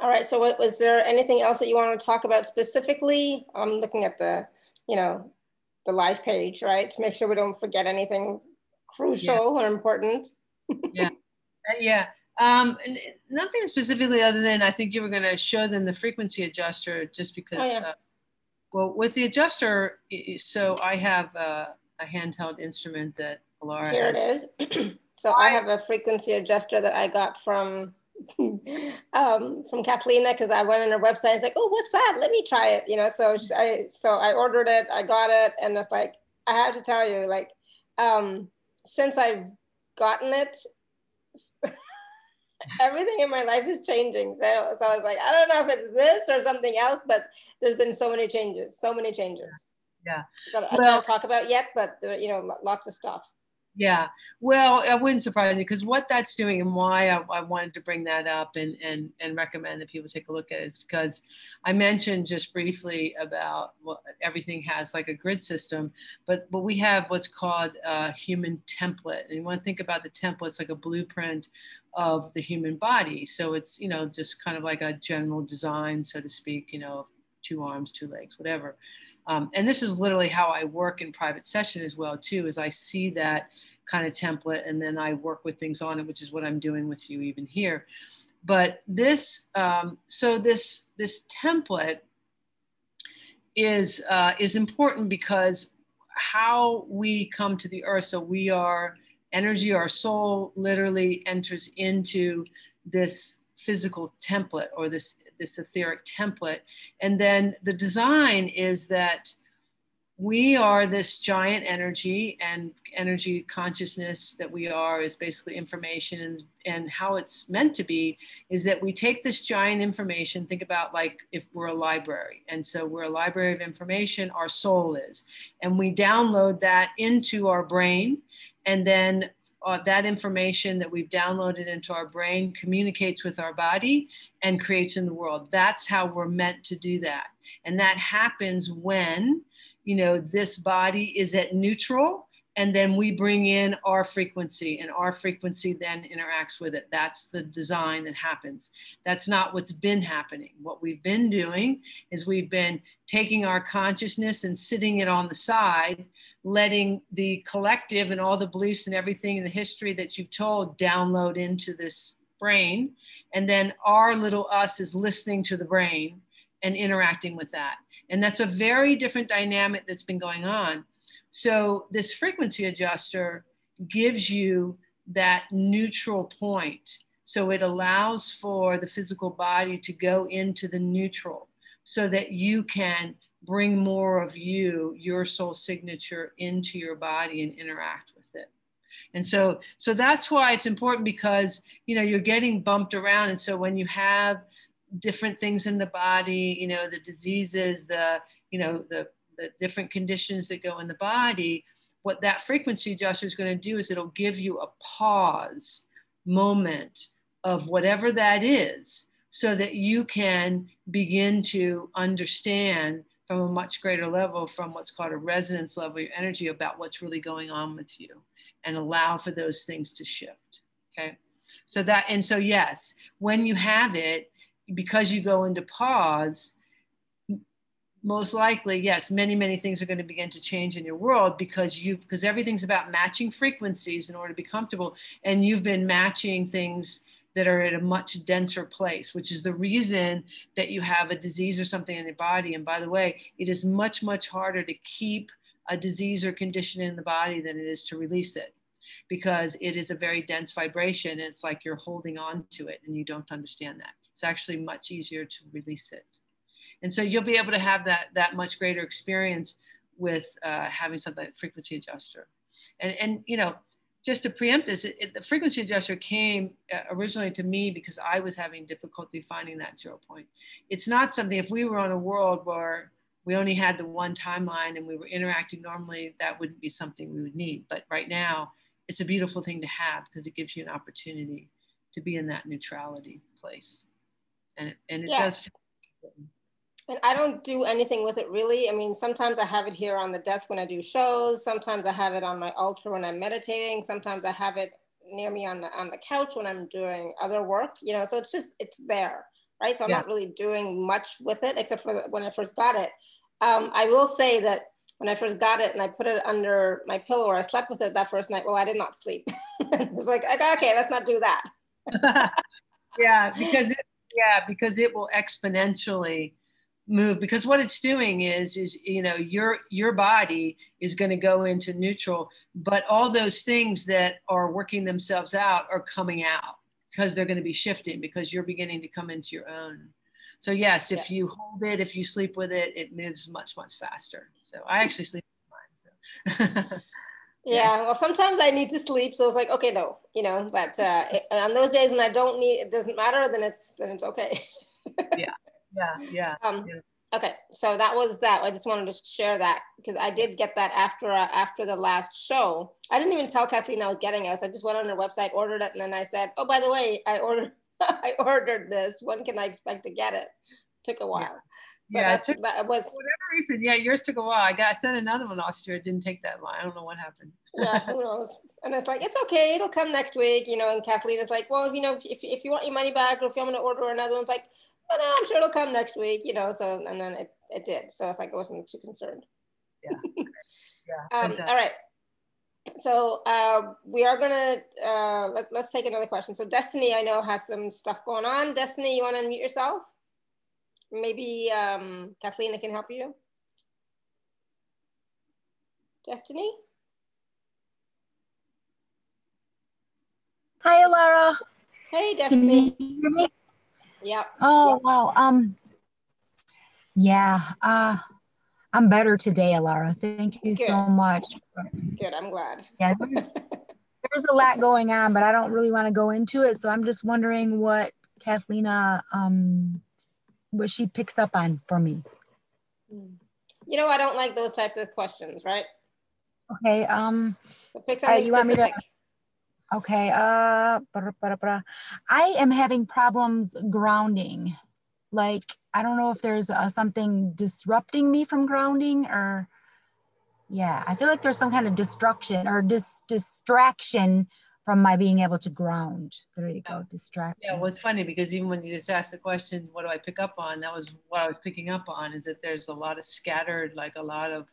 All right. So what, was there anything else that you want to talk about specifically? I'm looking at the, you know, the live page, right? To make sure we don't forget anything crucial yeah. or important. yeah. <laughs> Uh, yeah. Um, nothing specifically other than I think you were going to show them the frequency adjuster just because oh, yeah. uh, well, with the adjuster, so I have a, a handheld instrument that Laura Here has. it is. <clears throat> so I have a frequency adjuster that I got from <laughs> um, from Kathleen because I went on her website. It's like, oh, what's that? Let me try it. You know, so I so I ordered it. I got it, and it's like I have to tell you, like, um, since I've gotten it. <laughs> everything in my life is changing. So, so I was like, I don't know if it's this or something else, but there's been so many changes, so many changes. Yeah. I can't talk about yet, but there, you know, lots of stuff. Yeah, well, it wouldn't surprise me because what that's doing and why I, I, wanted to bring that up and, and, and recommend that people take a look at it is because I mentioned just briefly about what everything has like a grid system, but, but we have what's called a human template. And you want to think about the template, it's like a blueprint of the human body. So it's, you know, just kind of like a general design, so to speak, you know, two arms, two legs, whatever. Um, and this is literally how I work in private session as well too, is I see that kind of template and then I work with things on it, which is what I'm doing with you even here. But this, um, so this, this template is, uh, is important because how we come to the earth, so we are energy, our soul literally enters into this physical template or this this etheric template. And then the design is that we are this giant energy and energy consciousness that we are is basically information. And, and how it's meant to be is that we take this giant information think about like if we're a library. And so we're a library of information our soul is. And we download that into our brain and then uh, that information that we've downloaded into our brain communicates with our body and creates in the world. That's how we're meant to do that. And that happens when, you know, this body is at neutral and then we bring in our frequency and our frequency then interacts with it. That's the design that happens. That's not what's been happening. What we've been doing is we've been taking our consciousness and sitting it on the side letting the collective and all the beliefs and everything in the history that you've told download into this brain. And then our little us is listening to the brain and interacting with that. And that's a very different dynamic that's been going on so this frequency adjuster gives you that neutral point. So it allows for the physical body to go into the neutral so that you can bring more of you, your soul signature into your body and interact with it. And so, so that's why it's important because, you know, you're getting bumped around. And so when you have different things in the body, you know, the diseases, the, you know, the the different conditions that go in the body, what that frequency adjuster is going to do is it'll give you a pause moment of whatever that is so that you can begin to understand from a much greater level from what's called a resonance level your energy about what's really going on with you and allow for those things to shift okay? So that and so yes when you have it because you go into pause most likely yes many many things are going to begin to change in your world because you because everything's about matching frequencies in order to be comfortable and you've been matching things that are at a much denser place which is the reason that you have a disease or something in your body. And by the way it is much much harder to keep a disease or condition in the body than it is to release it because it is a very dense vibration and it's like you're holding on to it and you don't understand that. It's actually much easier to release it And so you'll be able to have that, that much greater experience with uh, having something like frequency adjuster. And, and, you know, just to preempt this, it, it, the frequency adjuster came uh, originally to me because I was having difficulty finding that zero point. It's not something, if we were on a world where we only had the one timeline and we were interacting normally, that wouldn't be something we would need. But right now, it's a beautiful thing to have because it gives you an opportunity to be in that neutrality place. And it, and it yeah. does. And I don't do anything with it really. I mean, sometimes I have it here on the desk when I do shows. Sometimes I have it on my altar when I'm meditating. Sometimes I have it near me on the on the couch when I'm doing other work. You know, so it's just it's there, right? So I'm yeah. not really doing much with it except for when I first got it. Um, I will say that when I first got it and I put it under my pillow or I slept with it that first night, well, I did not sleep. <laughs> it's like, okay, let's not do that. <laughs> yeah, because it, yeah, because it will exponentially move because what it's doing is is you know your your body is going to go into neutral but all those things that are working themselves out are coming out because they're going to be shifting because you're beginning to come into your own. So yes if yeah. you hold it if you sleep with it it moves much much faster. So i actually sleep with mine so. <laughs> Yeah well sometimes i need to sleep so it's like okay no you know but uh <laughs> on those days when i don't need it doesn't matter then it's then it's okay. Yeah yeah yeah, um, yeah. okay so that was that i just wanted to share that because i did get that after uh, after the last show i didn't even tell kathleen i was getting it i just went on her website ordered it and then i said oh by the way i ordered <laughs> i ordered this when can i expect to get it took a while yeah. But yeah, it took, that was for whatever reason. Yeah, yours took a while. I got I sent another one last year. It didn't take that long. I don't know what happened. yeah, who <laughs> knows? And it's like it's okay. It'll come next week, you know. And Kathleen is like, well, you know, if, if you want your money back, or if you want to order another one, it's like but no, I'm sure it'll come next week, you know. So and then it, it did. So it's like I wasn't too concerned. Yeah. <laughs> yeah. um, all right. So uh, we are gonna uh, let, let's take another question. So Destiny, I know has some stuff going on. Destiny, you want to unmute yourself? Maybe um, Kathleen can help you. Destiny. Hi, Alara. Hey, Destiny. Yeah. Oh, wow. Um, yeah. Uh, I'm better today, Alara. Thank you Good. so much. Good. I'm glad. Yeah. <laughs> There's a lot going on, but I don't really want to go into it. So I'm just wondering what Cathleena, um, what she picks up on for me. You know, I don't like those types of questions, right? Okay. Um, so pick something uh, you specific. want me to? Okay. Uh, I am having problems grounding. Like, I don't know if there's uh, something disrupting me from grounding or, yeah, I feel like there's some kind of destruction or dis- distraction from my being able to ground. There you go, distraction. Yeah, well, it's funny because even when you just asked the question, what do I pick up on? That was what I was picking up on is that there's a lot of scattered, like a lot of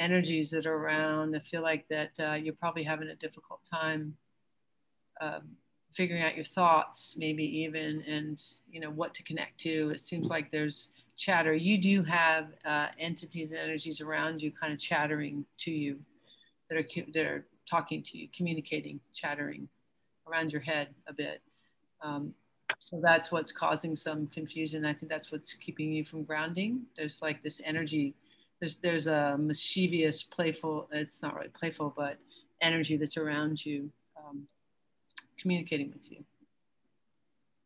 energies that are around. I feel like that uh, you're probably having a difficult time um, figuring out your thoughts, maybe even, and you know what to connect to. It seems like there's chatter. You do have uh, entities and energies around you, kind of chattering to you, that are that are talking to you, communicating, chattering around your head a bit. Um, so that's what's causing some confusion. I think that's what's keeping you from grounding. There's like this energy there's there's a mischievous, playful. It's not really playful, but energy that's around you, um, communicating with you.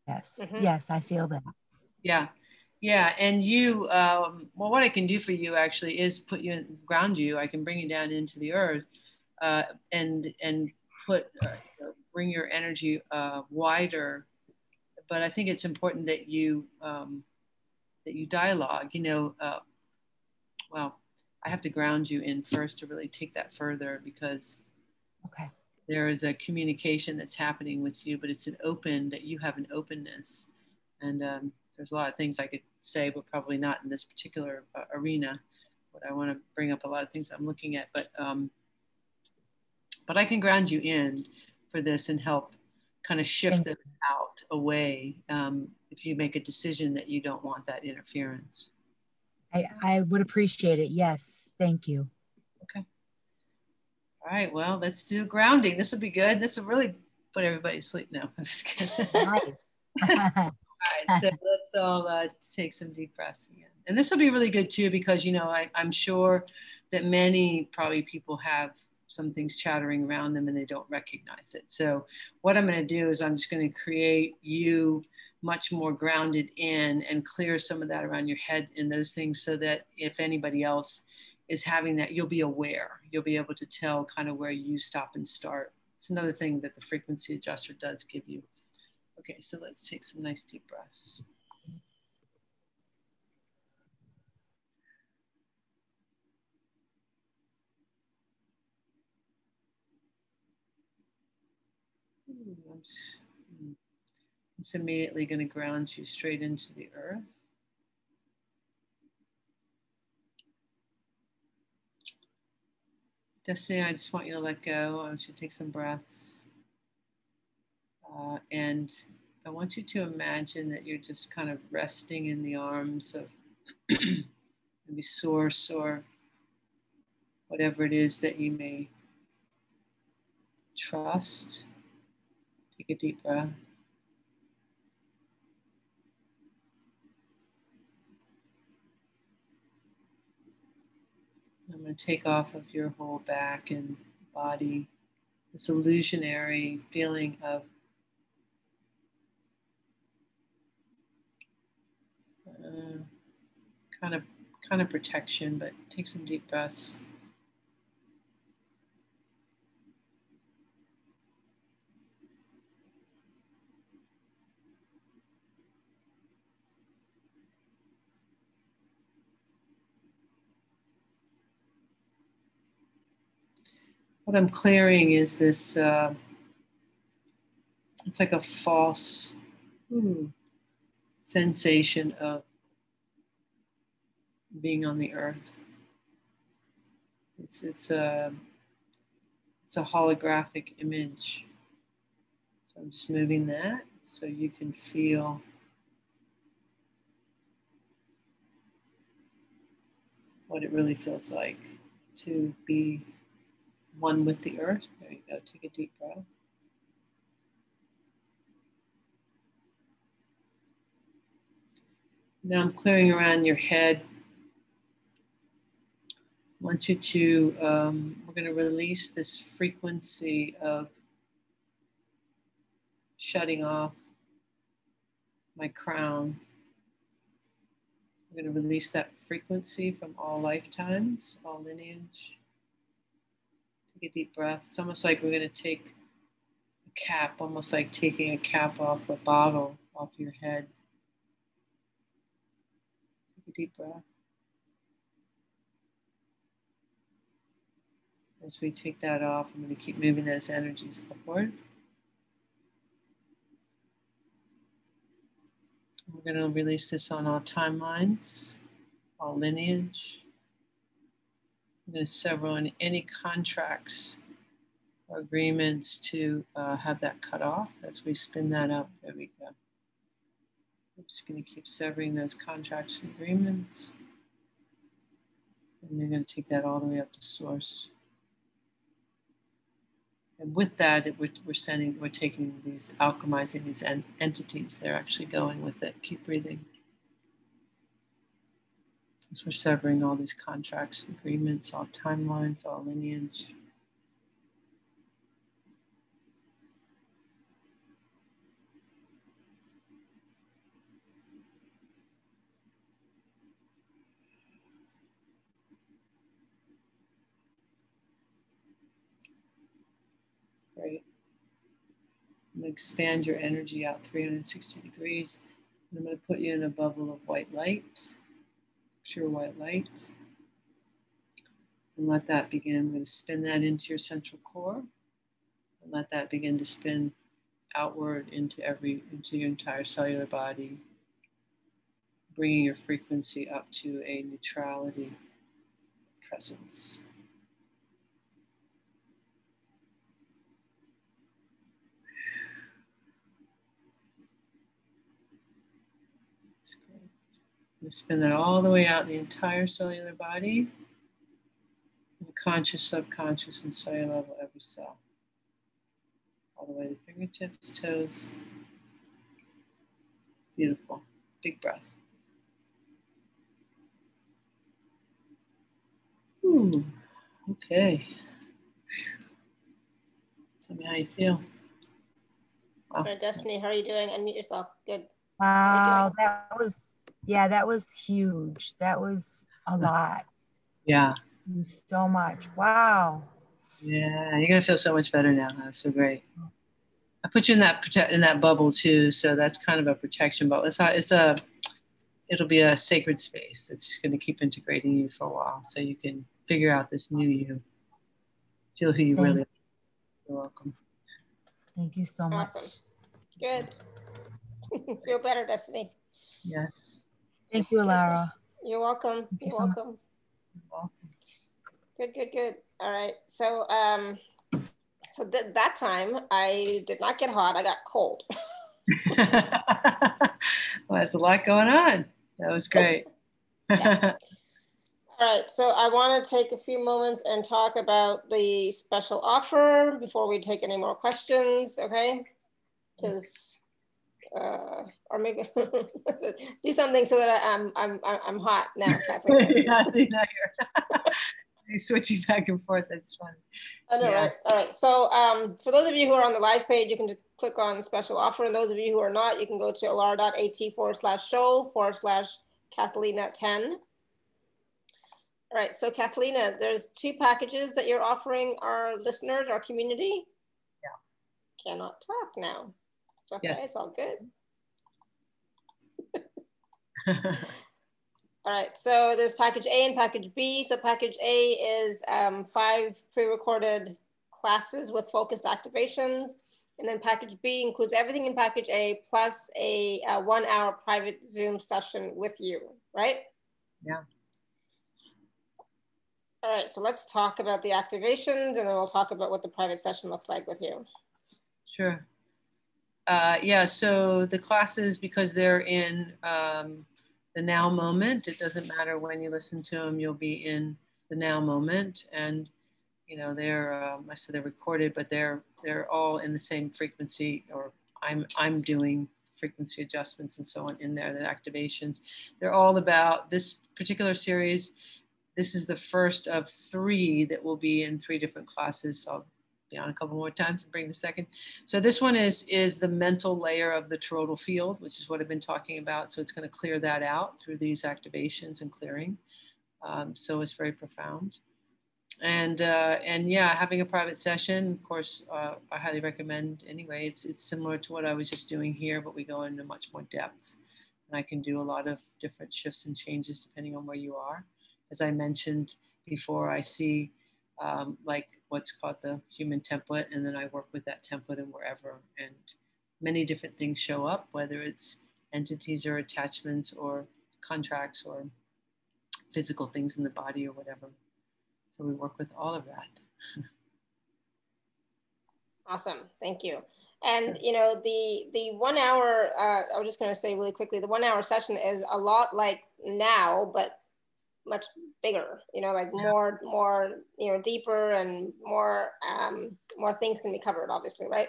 Yes, mm-hmm. yes, I feel that. Yeah, yeah, and you. Um, well, what I can do for you actually is put you in, ground you. I can bring you down into the earth, uh, and and put uh, bring your energy uh, wider. But I think it's important that you um, that you dialogue. You know well, I have to ground you in first to really take that further because okay. there is a communication that's happening with you, but it's an open that you have an openness. And um, there's a lot of things I could say, but probably not in this particular uh, arena. But I want to bring up a lot of things I'm looking at, but um, but I can ground you in for this and help kind of shift this out away um, if you make a decision that you don't want that interference. I, I would appreciate it. Yes. Thank you. Okay. All right. Well, let's do grounding. This will be good. This will really put everybody to sleep now. <laughs> I'm just kidding. <laughs> All right. so let's let's all uh, take some deep breaths again. And this will be really good too, because, you know, I, I'm sure that many probably people have some things chattering around them and they don't recognize it. So what I'm going to do is I'm just going to create you much more grounded in and clear some of that around your head and those things so that if anybody else is having that, you'll be aware. You'll be able to tell kind of where you stop and start. It's another thing that the frequency adjuster does give you. Okay, so let's take some nice deep breaths. Hmm, I'm just immediately going to ground you straight into the earth. Destiny, I just want you to let go. I want you to take some breaths. Uh, and I want you to imagine that you're just kind of resting in the arms of <clears throat> maybe source or whatever it is that you may trust. Take a deep breath. I'm going to take off of your whole back and body this illusionary feeling of uh, kind of kind of protection, but take some deep breaths. What I'm clearing is this, uh, it's like a false ooh, sensation of being on the earth. It's, it's, a, it's a holographic image. So I'm just moving that so you can feel what it really feels like to be one with the earth. There you go. Take a deep breath. Now I'm clearing around your head. I want you to, um, we're going to release this frequency of shutting off my crown. I'm going to release that frequency from all lifetimes, all lineage. Take a deep breath. It's almost like we're going to take a cap, almost like taking a cap off a bottle off your head. Take a deep breath. As we take that off, I'm going to keep moving those energies upward. We're going to release this on all timelines, all lineage. I'm going to sever any contracts or agreements to uh, have that cut off as we spin that up. There we go. I'm just going to keep severing those contracts and agreements. And you're going to take that all the way up to source. And with that, it, we're, we're sending, we're taking these, alchemizing these en entities. They're actually going with it. Keep breathing. As we're severing all these contracts, agreements, all timelines, all lineage. Expand your energy out 360 degrees. And I'm going to put you in a bubble of white light pure white light. And let that begin. I'm going to spin that into your central core and let that begin to spin outward into every into your entire cellular body bringing your frequency up to a neutrality presence spin that all the way out the entire cellular body, conscious, subconscious, and cellular level, every cell. All the way to the fingertips, toes. Beautiful. big breath. Ooh, okay. Tell me how you feel. Wow. Destiny, how are you doing? Unmute yourself. Good. Wow, that was, yeah, that was huge. That was a lot. Yeah. So much. Wow. Yeah, you're gonna feel so much better now. That's so great. I put you in that protect in that bubble too, so that's kind of a protection bubble. It's a, it's a it'll be a sacred space that's just gonna keep integrating you for a while, so you can figure out this new you, feel who you Thank really. Are. You're welcome. Thank you so much. Awesome. Good. <laughs> feel better, Destiny. Yes. Thank you, Lara. You're welcome. Thank You're welcome. You're welcome. Good, good, good. All right. So, um, so th- that time I did not get hot. I got cold. <laughs> <laughs> well, there's a lot going on. That was great. yeah. <laughs> All right, so I want to take a few moments and talk about the special offer before we take any more questions, okay? Because, uh, or maybe <laughs> do something so that I, am I'm, I'm I'm hot now. <laughs> yeah, see now <laughs> you're switching back and forth. That's fun. I know, yeah. right? All right. So um, for those of you who are on the live page, you can just click on special offer. And those of you who are not, you can go to alara.at forward slash show forward slash Cathleena 10. All right. So Cathleena, there's two packages that you're offering our listeners, our community. Yeah. Cannot talk now. Okay, yes. it's all good. <laughs> All right, so there's package A and package B. So package A is um, five pre-recorded classes with focused activations. And then package B includes everything in package A plus a, a one hour private Zoom session with you, right? Yeah. All right, so let's talk about the activations and then we'll talk about what the private session looks like with you. Sure. Uh, yeah, so the classes, because they're in um, the now moment. It doesn't matter when you listen to them, you'll be in the now moment. And, you know, they're, um, I said they're recorded, but they're, they're all in the same frequency or I'm, I'm doing frequency adjustments and so on in there, the activations. They're all about this particular series. This is the first of three that will be in three different classes. So I'll down a couple more times and bring the second. So this one is, is the mental layer of the toroidal field, which is what I've been talking about. So it's going to clear that out through these activations and clearing. Um, so it's very profound. And, uh, and yeah, having a private session, of course, uh, I highly recommend anyway. It's, it's similar to what I was just doing here, but we go into much more depth. And I can do a lot of different shifts and changes depending on where you are. As I mentioned before, I see um, like what's called the human template, and then I work with that template and wherever. And many different things show up, whether it's entities or attachments or contracts or physical things in the body or whatever. So we work with all of that. <laughs> awesome, thank you. And you know the the one hour. Uh, I was just going to say really quickly. The one hour session is a lot like now, but much bigger you know like more more you know deeper and more um more things can be covered obviously right?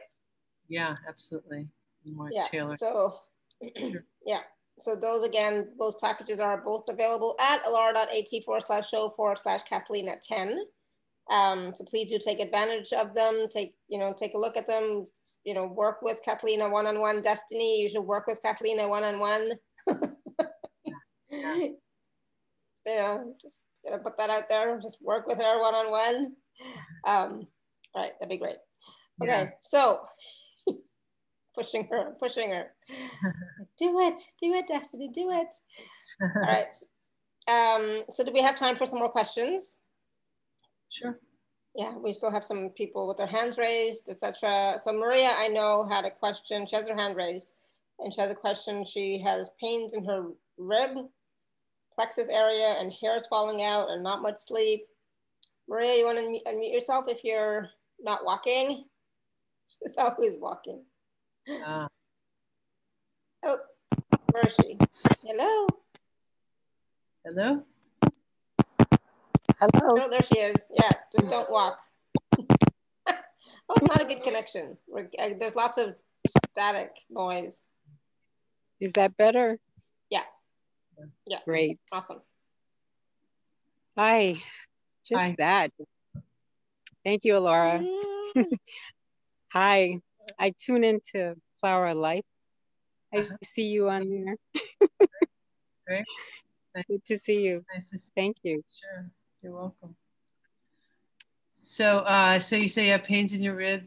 Yeah absolutely. More yeah tailored. so <clears throat> yeah. So those again those packages are both available at alara.at forward slash show forward slash Cathleena 10 um so please do take advantage of them. Take you know take a look at them. You know work with Cathleena one-on-one destiny. You should work with Cathleena one-on-one. <laughs> Yeah. You know, just gonna put that out there. Just work with her one on one. Um, all right, that'd be great. Okay, yeah. so <laughs> pushing her, pushing her. <laughs> do it, do it, Destiny, do it. <laughs> All right. Um, so do we have time for some more questions? Sure. Yeah, we still have some people with their hands raised, etc. So Maria, I know, had a question. She has her hand raised, and she has a question. She has pains in her rib plexus area and hairs falling out and not much sleep. Maria, you want to unmute yourself if you're not walking? <laughs> She's always walking. Uh. Oh, where is she? Hello? Hello? Hello? Oh, there she is. Yeah, just don't walk. <laughs> oh, not a good connection. We're, uh, there's lots of static noise. Is that better? Yeah. Great. Awesome. Hi. Just Hi. that. Thank you, Laura. <laughs> Hi. I tune into Flower of Life. I uh-huh. see you on there. Great. Nice. <laughs> Good to see you. Nice to see Thank you. Sure. You're welcome. So, uh, so you say you have pains in your rib,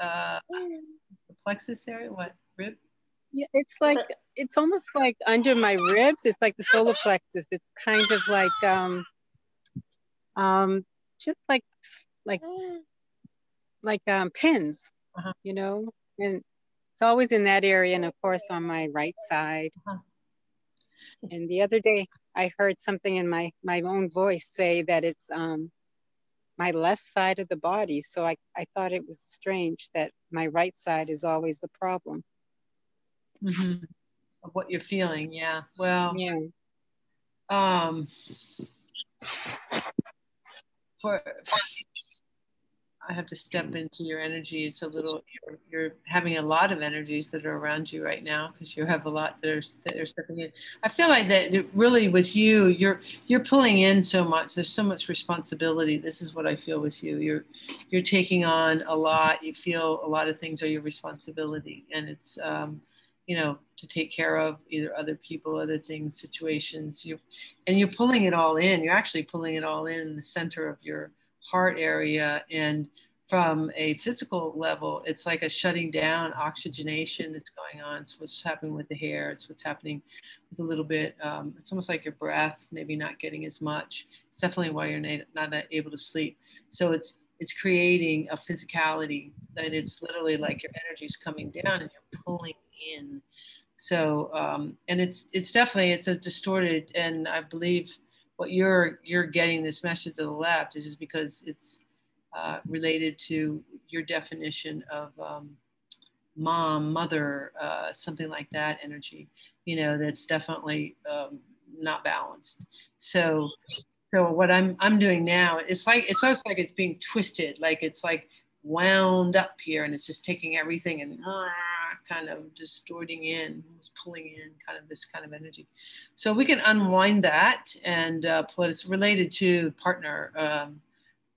uh, the plexus area. What rib? Yeah, it's like it's almost like under my ribs. It's like the solar plexus. It's kind of like um, um, just like like like um pins, uh-huh. you know, and it's always in that area, and of course on my right side. Uh-huh. And the other day, I heard something in my my own voice say that it's um my left side of the body. So I, I thought it was strange that my right side is always the problem. Mm-hmm. Of what you're feeling, yeah. Well, yeah. Um, for I have to step into your energy. It's a little you're, you're having a lot of energies that are around you right now because you have a lot that are that are stepping in. I feel like that really with you, you're you're pulling in so much. There's so much responsibility. This is what I feel with you. You're you're taking on a lot. You feel a lot of things are your responsibility, and it's um, you know to take care of either other people, other things, situations. You and you're pulling it all in. You're actually pulling it all in, in the center of your heart area and from a physical level, it's like a shutting down, oxygenation that's going on. It's what's happening with the hair. It's what's happening with a little bit. Um, it's almost like your breath, maybe not getting as much. It's definitely why you're not, able to sleep. So it's it's creating a physicality that it's literally like your energy is coming down and you're pulling in. So um, and it's it's definitely it's a distorted and I believe what you're you're getting this message to the left is just because it's uh, related to your definition of um, mom, mother, uh, something like that energy. You know, that's definitely um, not balanced. So, so what I'm I'm doing now, it's like it's almost like it's being twisted, like it's like wound up here, and it's just taking everything and. Kind of distorting in, pulling in kind of this kind of energy. So we can unwind that and uh, pull it. It's related to partner. Um,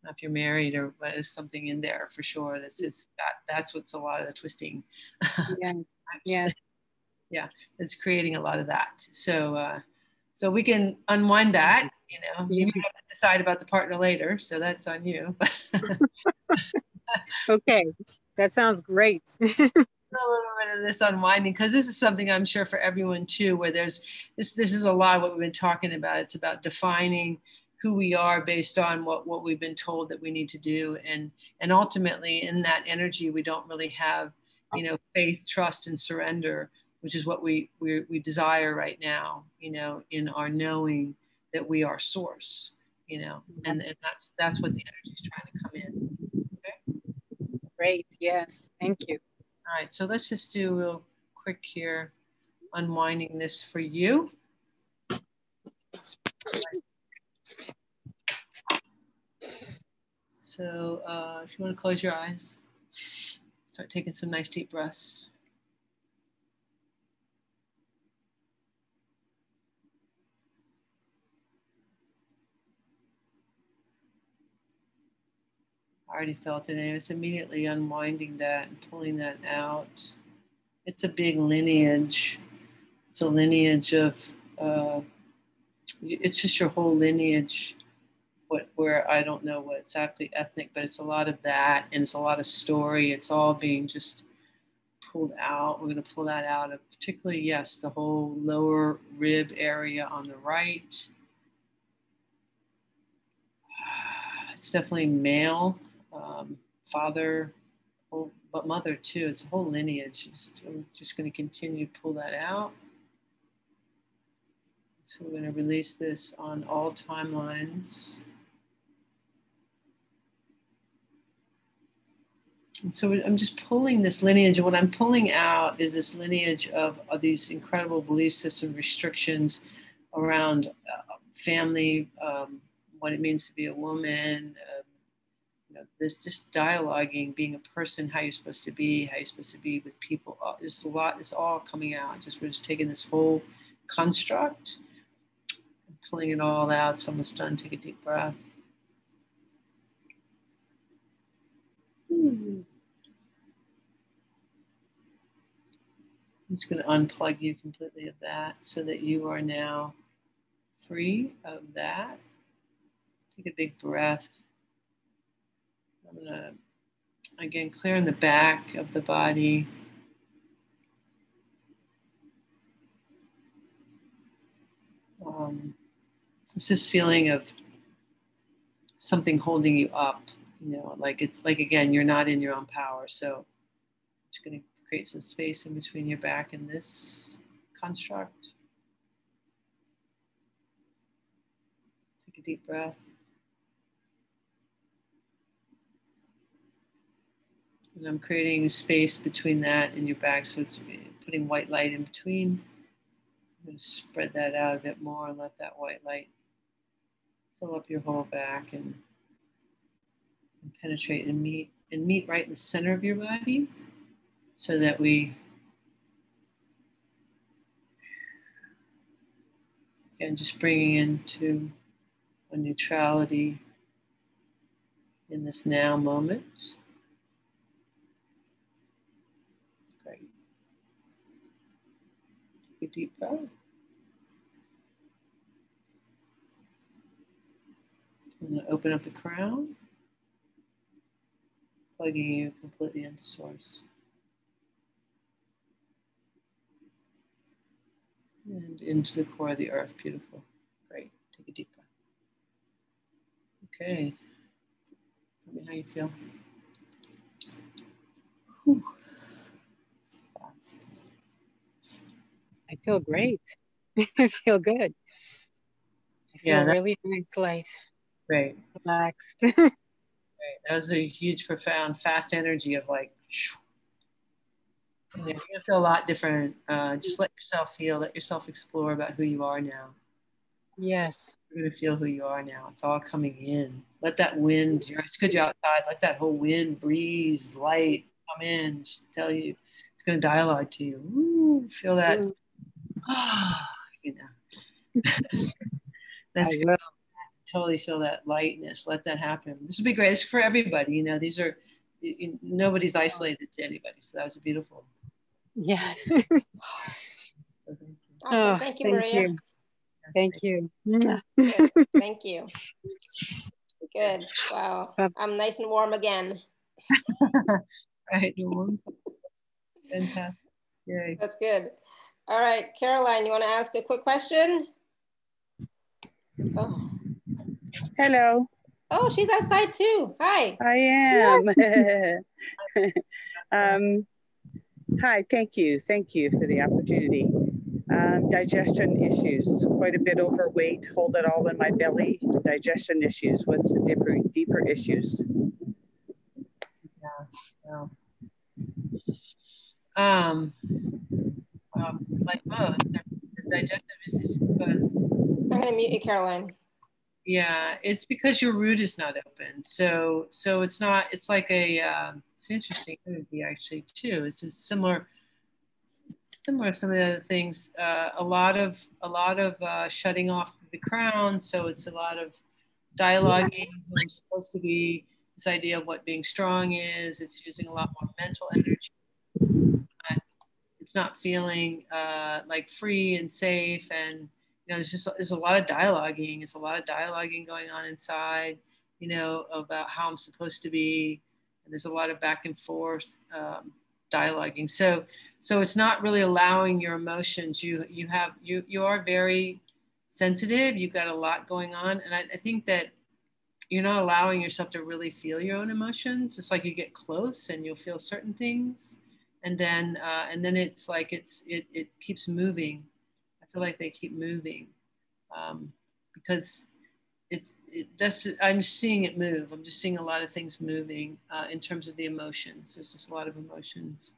if you're married or what is something in there for sure. That's just that. That's what's a lot of the twisting. Yes. <laughs> yes. Yeah, it's creating a lot of that. So. Uh, so we can unwind that, you know. You have to decide about the partner later, so that's on you. <laughs> <laughs> okay, that sounds great a little bit of this unwinding because this is something I'm sure for everyone too, where there's this this is a lot of what we've been talking about. It's about defining who we are based on what what we've been told that we need to do, and and ultimately in that energy we don't really have you know faith, trust, and surrender, which is what we we we desire right now. You know, in our knowing that we are source. You know, and, and that's that's what the energy is trying to come in. Okay. Great. Yes. Thank you. All right, so let's just do real quick here, unwinding this for you. So uh, if you want to close your eyes, start taking some nice deep breaths. Already felt it and it's immediately unwinding that and pulling that out. It's a big lineage. It's a lineage of, uh, it's just your whole lineage. What, where I don't know what exactly ethnic, but it's a lot of that and it's a lot of story. It's all being just pulled out. We're going to pull that out of particularly, yes, the whole lower rib area on the right. <sighs> It's definitely male um, father, but mother too. It's a whole lineage. Just, I'm just going to continue to pull that out. So we're going to release this on all timelines. And so I'm just pulling this lineage, and what I'm pulling out is this lineage of, of these incredible belief system restrictions around uh, family, um, what it means to be a woman, uh, know, just dialoguing, being a person, how you're supposed to be, how you're supposed to be with people. Uh, there's a lot, it's all coming out. Just we're just taking this whole construct pulling it all out. It's almost done. Take a deep breath. I'm just going to unplug you completely of that so that you are now free of that. Take a big breath. I'm to, again, clear in the back of the body. Um, it's this feeling of something holding you up you know like it's like again you're not in your own power. So just to create some space in between your back and this construct. Take a deep breath and I'm creating space between that and your back. So it's putting white light in between. I'm going to spread that out a bit more and let that white light fill up your whole back and and penetrate and meet and meet right in the center of your body so that we again just bringing into a neutrality in this now moment great deep breath and open up the crown plugging you completely into source. And into the core of the earth. Beautiful. Great. Take a deep breath. Okay. Tell me how you feel. Whew. I feel great. <laughs> I feel good. I feel yeah, really nice, light. right, Relaxed. <laughs> Right. That was a huge, profound, fast energy of like, you're gonna feel a lot different. Uh, just let yourself feel, let yourself explore about who you are now. Yes. You're gonna feel who you are now. It's all coming in. Let that wind, you're, it's good you're outside, let that whole wind, breeze, light come in, tell you, it's gonna dialogue to you. Ooh, feel that. Ah, <sighs> you know. <laughs> That's good totally feel that lightness. Let that happen. This would be great. It's for everybody. You know, these are nobody's isolated to anybody. So that was beautiful. Yeah. <laughs> <laughs> awesome. Oh, thank you, Maria. You. Thank you. Thank you. Good. Wow. I'm nice and warm again. right. Warm. Fantastic. Yay. That's good. All right, Caroline, you want to ask a quick question? Oh. Hello. Oh, she's outside too. Hi. I am. <laughs> um, hi, thank you. Thank you for the opportunity. Um, digestion issues, quite a bit overweight, hold it all in my belly. Digestion issues. What's the deeper, deeper issues? Yeah. Um, um, like most, the digestive issues because. I'm going to mute you, Caroline. Yeah, it's because your root is not open. So so it's not. It's like a. Um, it's interesting energy actually too. It's a similar similar to some of the other things. Uh, a lot of a lot of uh, shutting off the crown. So it's a lot of dialoguing. I'm supposed to be this idea of what being strong is. It's using a lot more mental energy. It's not feeling uh, like free and safe and you know, there's just there's a lot of dialoguing. There's a lot of dialoguing going on inside, you know, about how I'm supposed to be, and there's a lot of back and forth um, dialoguing. So so it's not really allowing your emotions. You you have you you are very sensitive. You've got a lot going on, and I, I think that you're not allowing yourself to really feel your own emotions. It's like you get close and you'll feel certain things, and then uh, and then it's like it's it it keeps moving I feel like they keep moving um, because it's it, that's I'm seeing it move. I'm just seeing a lot of things moving uh, in terms of the emotions. There's just a lot of emotions.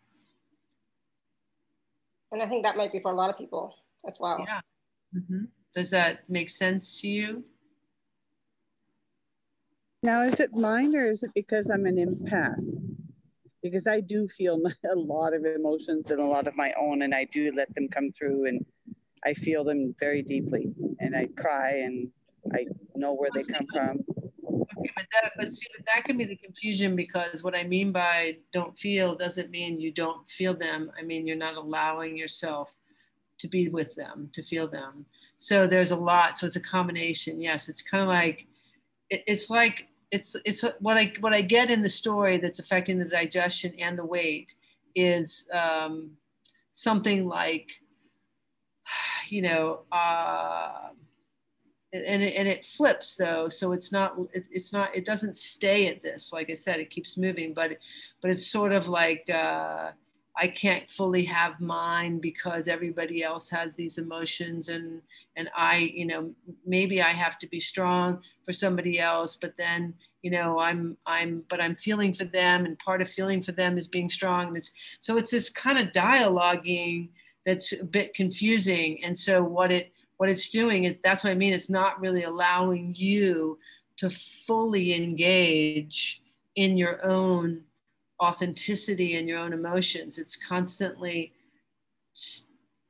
And I think that might be for a lot of people as well. Yeah. Mm-hmm. Does that make sense to you? Now, is it mine or is it because I'm an empath? Because I do feel <laughs> a lot of emotions and a lot of my own, and I do let them come through and I feel them very deeply and I cry and I know where they come from. Okay, but that, but see, but that can be the confusion because what I mean by don't feel doesn't mean you don't feel them. I mean, you're not allowing yourself to be with them, to feel them. So there's a lot. So it's a combination. Yes, it's kind of like, it, it's like, it's, it's what I, what I get in the story that's affecting the digestion and the weight is um, something like, <sighs> you know, uh, and it, and it flips though so it's not it, it's not it doesn't stay at this. Like i said it keeps moving but but it's sort of like uh, i can't fully have mine because everybody else has these emotions and and i you know maybe i have to be strong for somebody else but then you know i'm i'm but i'm feeling for them and part of feeling for them is being strong and it's so it's this kind of dialoguing that's a bit confusing and so what it what it's doing is that's what I mean. It's not really allowing you to fully engage in your own authenticity and your own emotions. It's constantly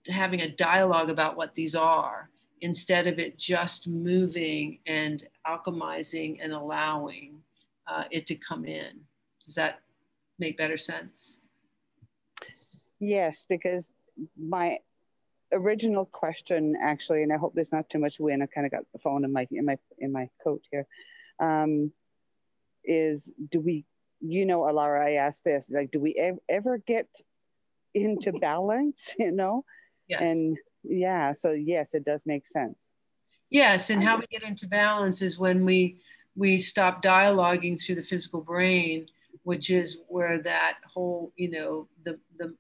having a dialogue about what these are instead of it just moving and alchemizing and allowing uh, it to come in. Does that make better sense? Yes, because my original question actually, and I hope there's not too much wind. I kind of got the phone in my in my in my coat here. Um, is do we, you know, Alara, I asked this, like, do we ev- ever get into balance? <laughs> You know, yes. and yeah, so yes, it does make sense. Yes, and how we get into balance is when we we stop dialoguing through the physical brain, which is where that whole, you know, the the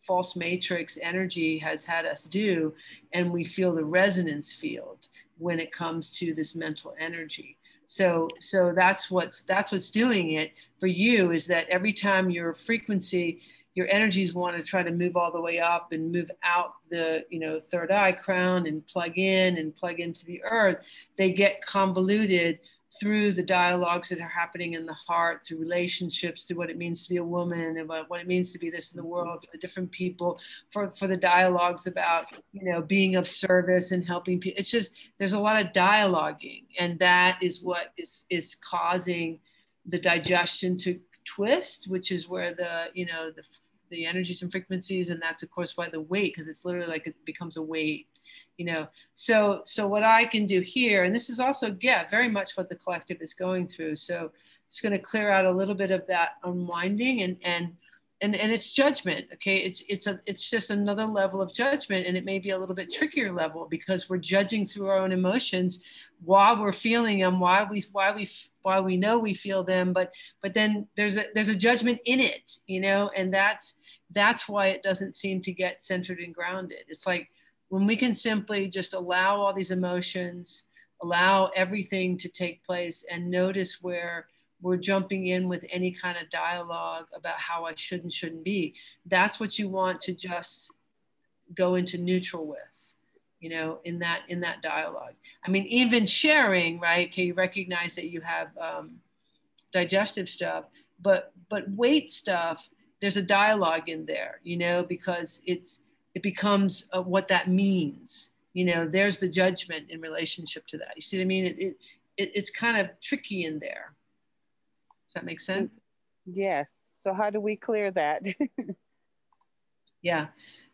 false matrix energy has had us do and we feel the resonance field when it comes to this mental energy so so that's what's that's what's doing it for you is that every time your frequency your energies want to try to move all the way up and move out the you know third eye crown and plug in and plug into the earth they get convoluted through the dialogues that are happening in the heart, through relationships, through what it means to be a woman and what, it means to be this in the world for the different people, for, for the dialogues about, you know, being of service and helping people. It's just, there's a lot of dialoguing and that is what is, is causing the digestion to twist, which is where the, you know, the, the energies and frequencies. And that's of course why the weight, because it's literally like it becomes a weight you know. So so what i can do here and this is also yeah very much what the collective is going through. So it's going to clear out a little bit of that unwinding and and and and it's judgment okay? It's it's a it's just another level of judgment and it may be a little bit trickier level because we're judging through our own emotions while we're feeling them why we why we why we know we feel them but but then there's a there's a judgment in it you know? And that's that's why it doesn't seem to get centered and grounded. It's like when we can simply just allow all these emotions, allow everything to take place, and notice where we're jumping in with any kind of dialogue about how I should and shouldn't be, that's what you want to just go into neutral with you know in that in that dialogue. I mean even sharing right? Can you recognize that you have um, digestive stuff but but weight stuff there's a dialogue in there you know because it's it becomes uh, what that means. You know, there's the judgment in relationship to that. You see what I mean? It, it, it it's kind of tricky in there. Does that make sense? Yes. So how do we clear that? <laughs> yeah.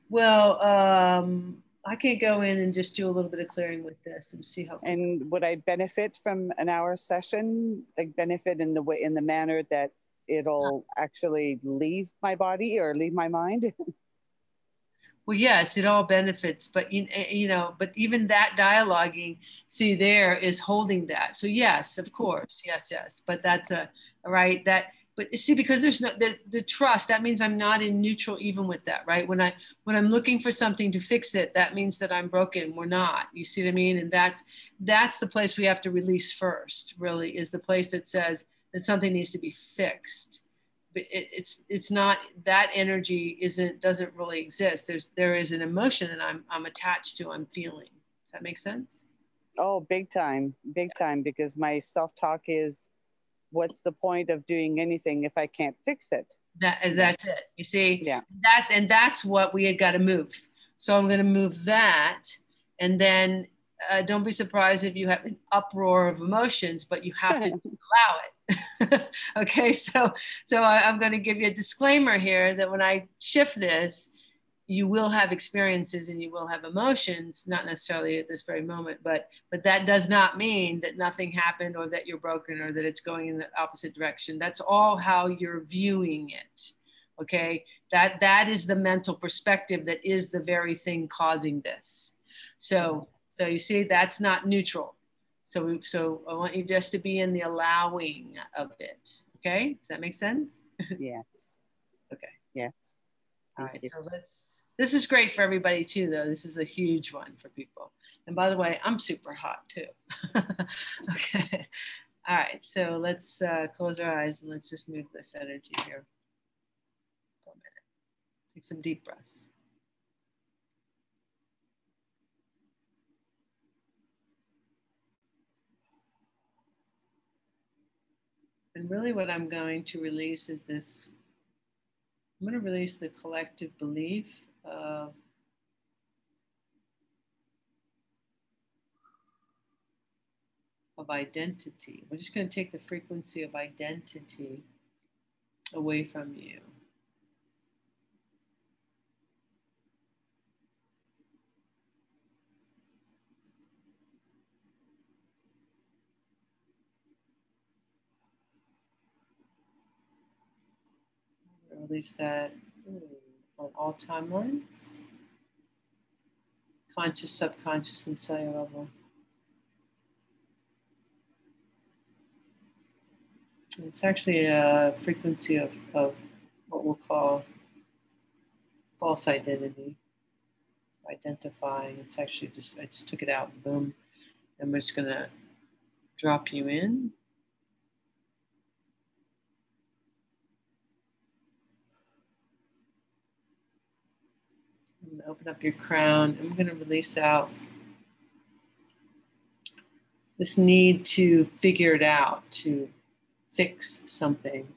Well, um, I can go in and just do a little bit of clearing with this and see how. And would I benefit from an hour session? Like benefit in the way in the manner that it'll actually leave my body or leave my mind? <laughs> well yes it all benefits but you, eh, you know but even that dialoguing see there is holding that. So yes of course yes yes but that's a right that but see because there's no the, the trust that means i'm not in neutral even with that right? When i when i'm looking for something to fix it that means that i'm broken. We're not. You see what i mean? And that's that's the place we have to release first really is the place that says that something needs to be fixed it, it's it's not that energy isn't doesn't really exist. There's there is an emotion that I'm I'm attached to. I'm feeling. Does that make sense? Oh, big time, big yeah. time. Because my self talk is, what's the point of doing anything if I can't fix it? That that's it. You see, yeah. That and that's what we had got to move. So I'm going to move that. And then uh, don't be surprised if you have an uproar of emotions, but you have to allow it. <laughs> okay, so so I, I'm going to give you a disclaimer here that when I shift this, you will have experiences and you will have emotions not necessarily at this very moment but but that does not mean that nothing happened or that you're broken or that it's going in the opposite direction. That's all how you're viewing it okay? That that is the mental perspective that is the very thing causing this. So so you see that's not neutral so we, so i want you just to be in the allowing of it okay does that make sense <laughs> yes okay yes all right, so let's, this is great for everybody too, though. This is a huge one for people. And by the way, I'm super hot too. <laughs> okay. All right, so let's uh, close our eyes and let's just move this energy here for a minute. Take some deep breaths. And really what I'm going to release is this I'm going to release the collective belief of of identity. We're just going to take the frequency of identity away from you. Release that hmm, on all timelines, conscious, subconscious, and cellular level. It's actually a frequency of, of what we'll call false identity, identifying. It's actually just, I just took it out, boom, and we're just going to drop you in open up your crown. I'm going to release out this need to figure it out, to fix something.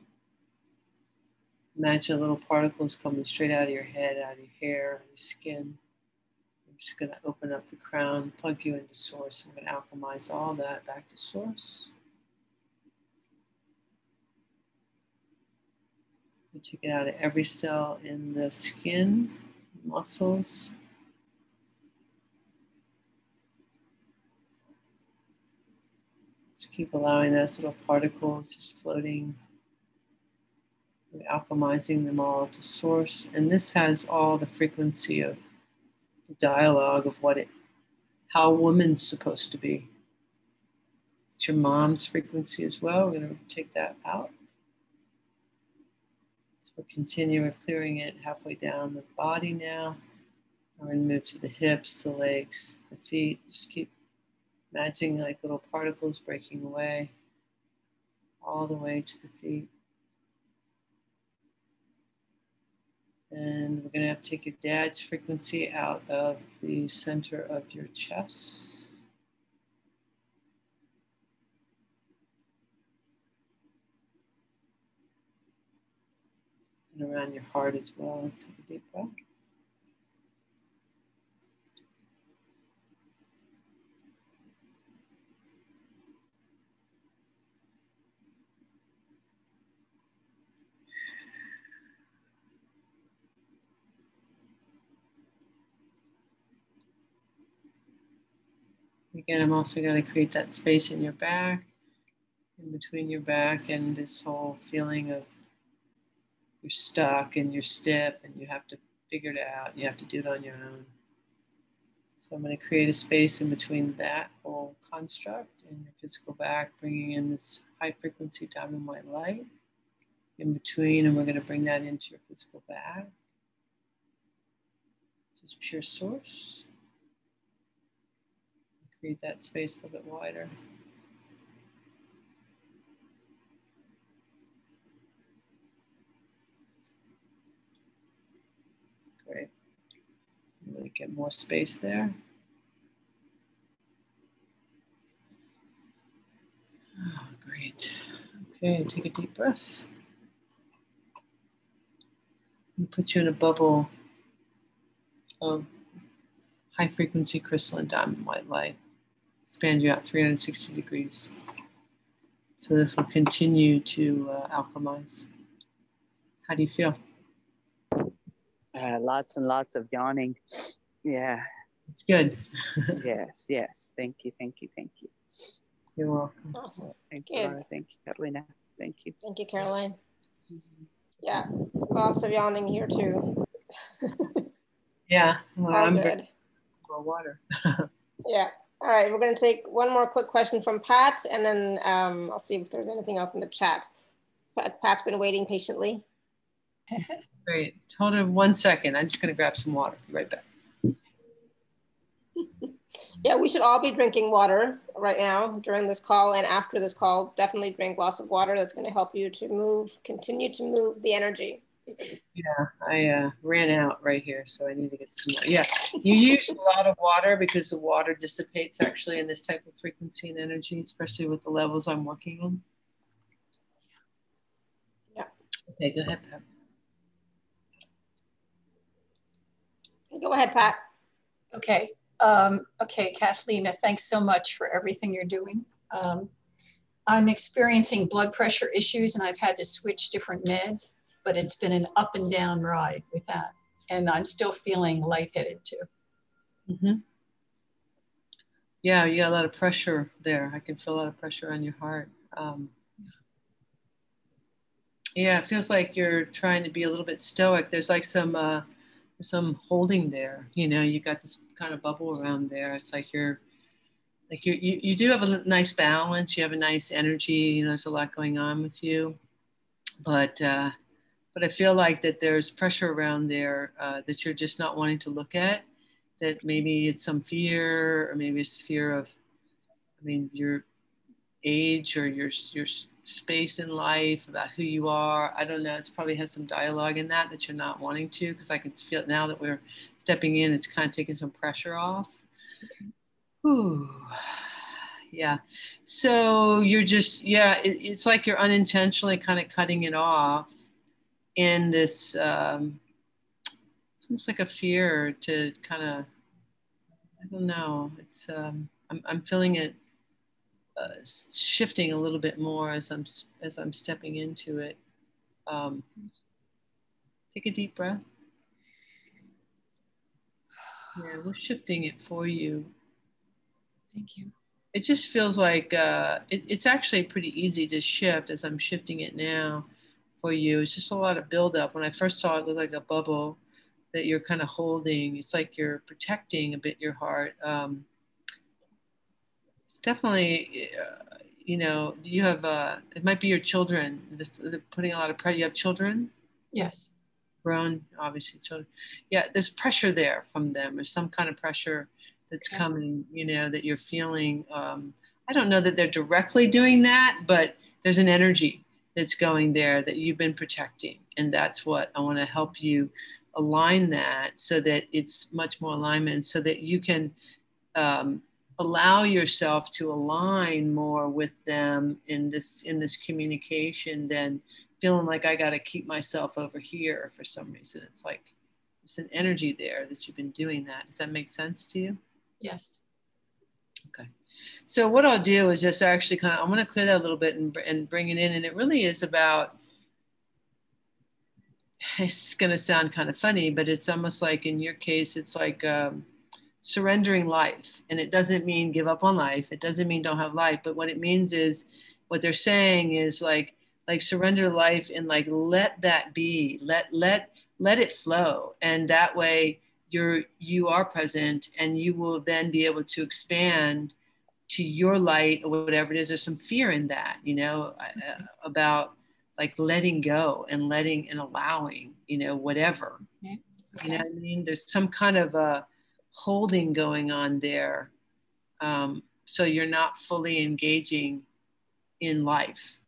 Imagine little particles coming straight out of your head, out of your hair, out of your skin. I'm just going to open up the crown, plug you into source. I'm going to alchemize all that back to source. We take it out of every cell in the skin muscles. Just keep allowing those little particles just floating, alchemizing them all to source. And this has all the frequency of dialogue of what it, how woman's supposed to be. It's your mom's frequency as well. We're going to take that out. We'll continue, we're clearing it halfway down the body now. We're going to move to the hips, the legs, the feet. Just keep imagining like little particles breaking away all the way to the feet. And we're going to have to take your dad's frequency out of the center of your chest. And around your heart as well. Take a deep breath. Again, I'm also going to create that space in your back, in between your back and this whole feeling of you're stuck and you're stiff and you have to figure it out. You have to do it on your own. So I'm going to create a space in between that whole construct and your physical back, bringing in this high frequency diamond white light in between, and we're going to bring that into your physical back. Just pure source. Create that space a little bit wider. Really get more space there. Oh, great. Okay, take a deep breath. And put you in a bubble of high frequency crystalline diamond white light. Expand you out 360 degrees. So this will continue to uh, alchemize. How do you feel? Uh, lots and lots of yawning. Yeah. It's good. <laughs> yes, yes. Thank you, thank you, thank you. You're welcome. Awesome. Thanks, Good. Laura. Thank you, Catalina. Thank you. Thank you, Caroline. Yeah, lots of yawning here too. Yeah. Well, All I'm good. for water. <laughs> Yeah. All right, we're going to take one more quick question from Pat, and then um, I'll see if there's anything else in the chat. Pat, Pat's been waiting patiently. Great. Hold on one second. I'm just going to grab some water. Be right back. <laughs> Yeah, we should all be drinking water right now during this call and after this call. Definitely drink lots of water. That's going to help you to move, continue to move the energy. Yeah, I uh, ran out right here, so I need to get some more. Yeah, you use a lot of water because the water dissipates actually in this type of frequency and energy, especially with the levels I'm working on. Yeah. Okay, go ahead, Pat. Go ahead, Pat. Okay. Um, okay, Kathleen, thanks so much for everything you're doing. Um, I'm experiencing blood pressure issues and I've had to switch different meds, but it's been an up and down ride with that. And I'm still feeling lightheaded too. Mm-hmm. Yeah, you got a lot of pressure there. I can feel a lot of pressure on your heart. Um, yeah, it feels like you're trying to be a little bit stoic. There's like some uh, some holding there. You know, you got this kind of bubble around there. It's like you're like you you, you do have a nice balance. You have a nice energy. You know, there's a lot going on with you, but uh, but I feel like that there's pressure around there uh, that you're just not wanting to look at. That maybe it's some fear, or maybe it's fear of, I mean, your age or your your space in life about who you are. I don't know. It's probably has some dialogue in that that you're not wanting to because I can feel now that we're stepping in. It's kind of taking some pressure off. Ooh. Yeah. So you're just, yeah, it, it's like you're unintentionally kind of cutting it off in this, um, it's almost like a fear to kind of, I don't know. It's, um, I'm, I'm feeling it uh, shifting a little bit more as I'm as I'm stepping into it. Um, take a deep breath. Yeah, we're shifting it for you. Thank you. It just feels like uh, it, it's actually pretty easy to shift as I'm shifting it now for you. It's just a lot of buildup. When I first saw it, it looked like a bubble that you're kind of holding. It's like you're protecting a bit your heart. Um, it's definitely, uh, you know, you have, uh, it might be your children, this, putting a lot of pressure. You have children? Yes. Grown, obviously, children. Yeah, there's pressure there from them. There's some kind of pressure that's okay. coming, you know, that you're feeling. Um, I don't know that they're directly doing that, but there's an energy that's going there that you've been protecting. And that's what I want to help you align that so that it's much more alignment so that you can um, allow yourself to align more with them in this in this communication than feeling like I got to keep myself over here for some reason. It's like it's an energy there that you've been doing that. Does that make sense to you? Yes. Okay. So what I'll do is just actually kind of I'm going to clear that a little bit and and bring it in, and it really is about. It's going to sound kind of funny, but it's almost like in your case, it's like. Um, surrendering life. And it doesn't mean give up on life. It doesn't mean don't have life. But what it means is what they're saying is like, like surrender life and like let that be. Let let let it flow. And that way you're you are present and you will then be able to expand to your light or whatever it is. There's some fear in that, you know, uh, about like letting go and letting and allowing, you know, whatever. Okay. You know what I mean? There's some kind of a holding going on there. Um, so you're not fully engaging in life.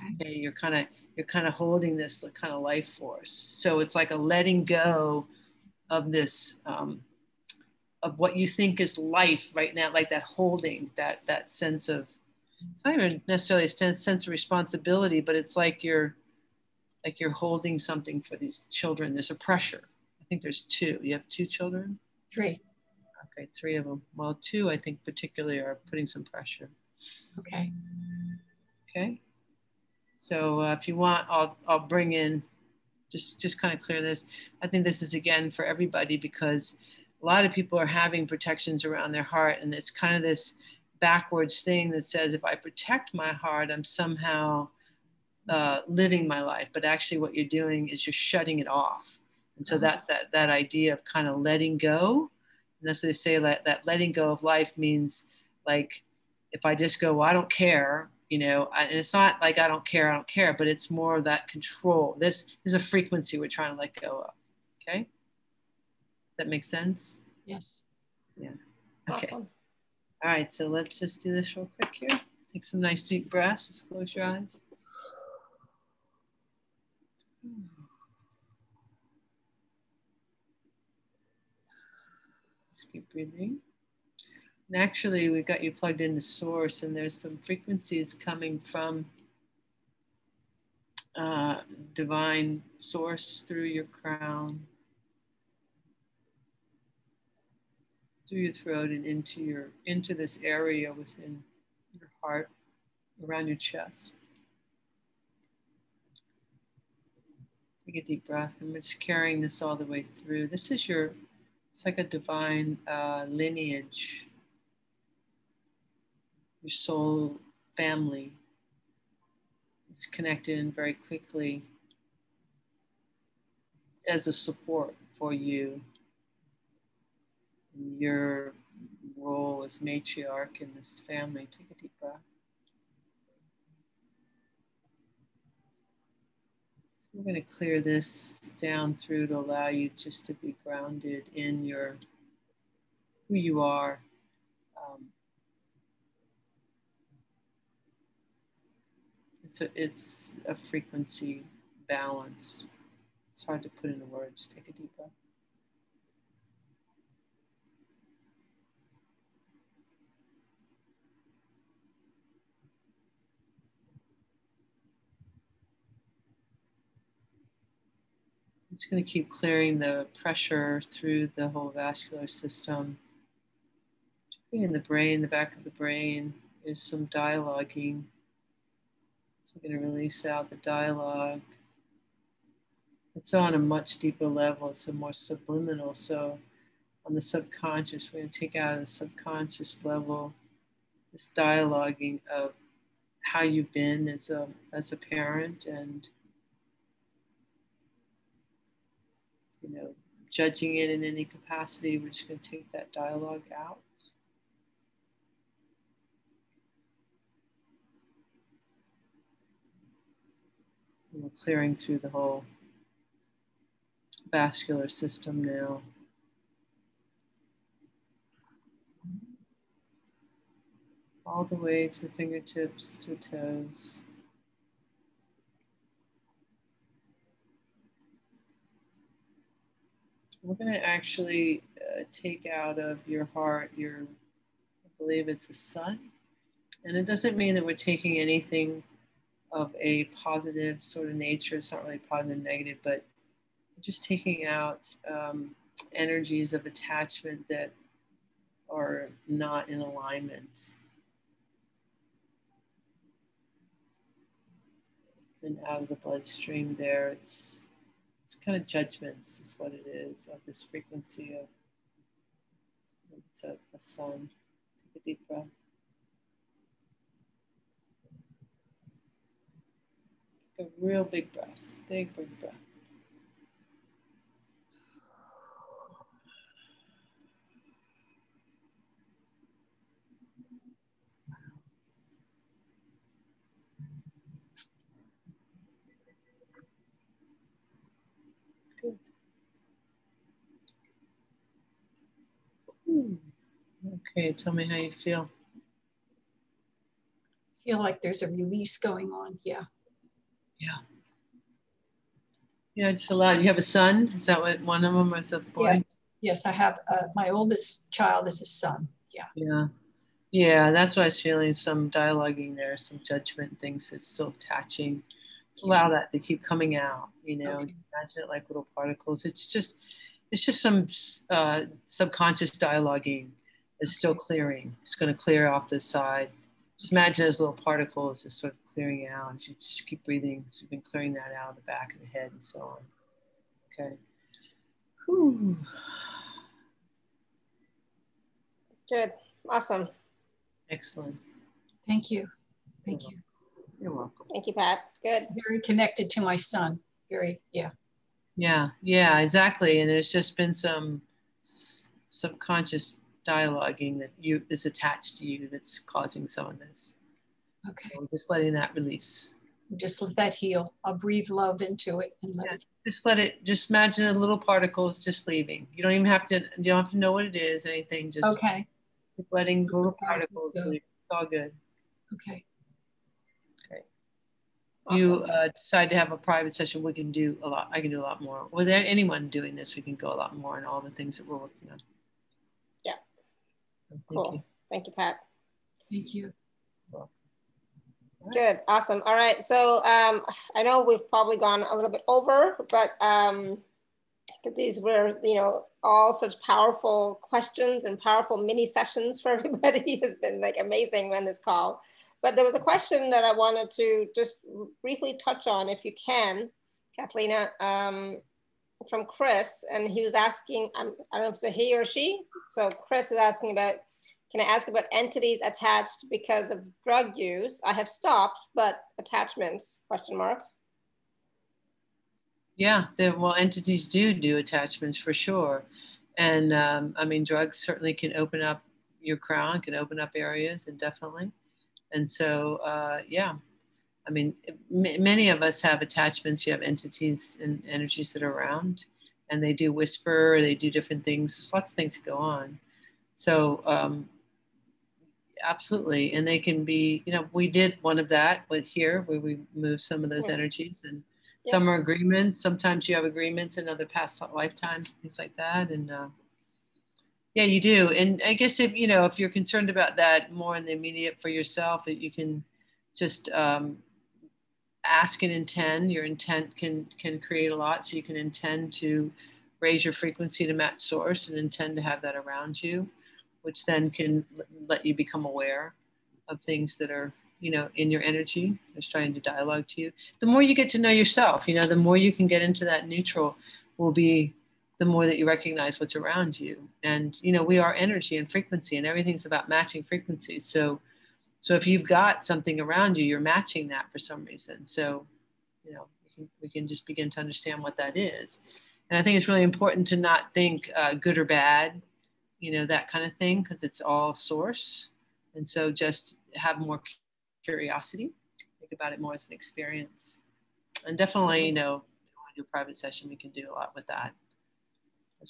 Okay. okay you're kind of you're kind of holding this kind of life force. So it's like a letting go of this um, of what you think is life right now, like that holding that that sense of it's not even necessarily a sense, sense of responsibility, but it's like you're like you're holding something for these children. There's a pressure. I think there's two. You have two children. Three. Okay, three of them. Well, two, I think particularly are putting some pressure. Okay. Okay. So uh, if you want, I'll, I'll bring in, just, just kind of clear this. I think this is again for everybody because a lot of people are having protections around their heart and it's kind of this backwards thing that says if I protect my heart, I'm somehow uh, living my life. But actually, what you're doing is you're shutting it off. And so that's that that idea of kind of letting go. And that's what they say that that letting go of life means like if I just go, well, I don't care, you know, and it's not like I don't care, I don't care, but it's more of that control. This is a frequency we're trying to let go of. Okay. Does that make sense? Yes. Yeah. Okay. Awesome. All right, so let's just do this real quick here. Take some nice deep breaths. Just close your eyes. Keep breathing. Naturally, we've got you plugged into source, and there's some frequencies coming from uh, divine source through your crown through your throat and into your into this area within your heart, around your chest. Take a deep breath, and we're just carrying this all the way through. This is your, it's like a divine uh, lineage, your soul family is connected in very quickly as a support for you your role as matriarch in this family. Take a deep breath. We're going to clear this down through to allow you just to be grounded in your who you are. Um, it's a it's a frequency balance. It's hard to put into words. Take a deep breath. Just going to keep clearing the pressure through the whole vascular system. In the brain, the back of the brain, is some dialoguing. So I'm going to release out the dialogue. It's on a much deeper level, it's a more subliminal. So on the subconscious, we're going to take out the subconscious level this dialoguing of how you've been as a as a parent and you know, judging it in any capacity. We're just going to take that dialogue out. We're clearing through the whole vascular system now. All the way to fingertips to toes. We're going to actually uh, take out of your heart your, I believe it's a son. And it doesn't mean that we're taking anything of a positive sort of nature. It's not really positive, negative, but just taking out um, energies of attachment that are not in alignment. And out of the bloodstream there, it's it's kind of judgments is what it is of this frequency of it's a, a son. Take a deep breath. A real big breath, big, big breath. Okay, tell me how you feel. Feel like there's a release going on. Yeah. Yeah. Yeah, just allow. You have a son. Is that what one of them was a boy? Yes. Yes, I have. Uh, my oldest child is a son. Yeah. Yeah. Yeah, that's what I was feeling. Some dialoguing there, some judgment things that's still attaching. Allow that to keep coming out. You know, okay. imagine it like little particles. It's just it's just some uh, subconscious dialoguing is still clearing. It's going to clear off this side. Just imagine those little particles just sort of clearing out. So just keep breathing. So you've been clearing that out of the back of the head and so on. Okay. Whew. Good. Awesome. Excellent. Thank you. Thank you. You're welcome. Thank you, Pat. Good. Very connected to my son. Very, yeah. Yeah, yeah, exactly. And there's just been some subconscious dialoguing that you is attached to you that's causing some of this. Okay. So just letting that release. Just let that heal. I'll breathe love into it and let yeah, it. Just let it. Just imagine a little particles just leaving. You don't even have to. You don't have to know what it is. Anything. Just okay. Letting little particles. Leave. It's all good. Okay Great. you uh, decide to have a private session, we can do a lot. I can do a lot more. With anyone doing this, we can go a lot more on all the things that we're working on. Yeah. So thank cool. You. Thank you, Pat. Thank you. Good, awesome. All right, so um, I know we've probably gone a little bit over, but um, these were, you know, all such powerful questions and powerful mini sessions for <laughs> everybody. has been like amazing on this call. But there was a question that I wanted to just briefly touch on, if you can, Cathleena, um, from Chris, and he was asking, I don't know if it's a he or she. So Chris is asking about, can I ask about entities attached because of drug use? I have stopped, but attachments, question mark. Yeah, well, entities do do attachments for sure. And um, I mean, drugs certainly can open up your crown, can open up areas, and definitely. And so, uh, yeah, I mean, many of us have attachments. You have entities and energies that are around, and they do whisper, they do different things. There's lots of things that go on. So, um, absolutely. And they can be, you know, we did one of that with here where we moved some of those yeah. energies and yeah. some are agreements. Sometimes you have agreements in other past lifetimes, things like that. And, uh, yeah, you do. And I guess if, you know, if you're concerned about that more in the immediate for yourself, that you can just um, ask and intend. Your intent can, can create a lot. So you can intend to raise your frequency to match source and intend to have that around you, which then can let you become aware of things that are, you know, in your energy, that's trying to dialogue to you. The more you get to know yourself, you know, the more you can get into that neutral will be the more that you recognize what's around you. And you know, we are energy and frequency, and everything's about matching frequencies. So, so if you've got something around you, you're matching that for some reason. So, you know, we can, we can just begin to understand what that is. And I think it's really important to not think uh, good or bad, you know, that kind of thing, because it's all source. And so just have more curiosity, think about it more as an experience. And definitely, you know, do a private session, we can do a lot with that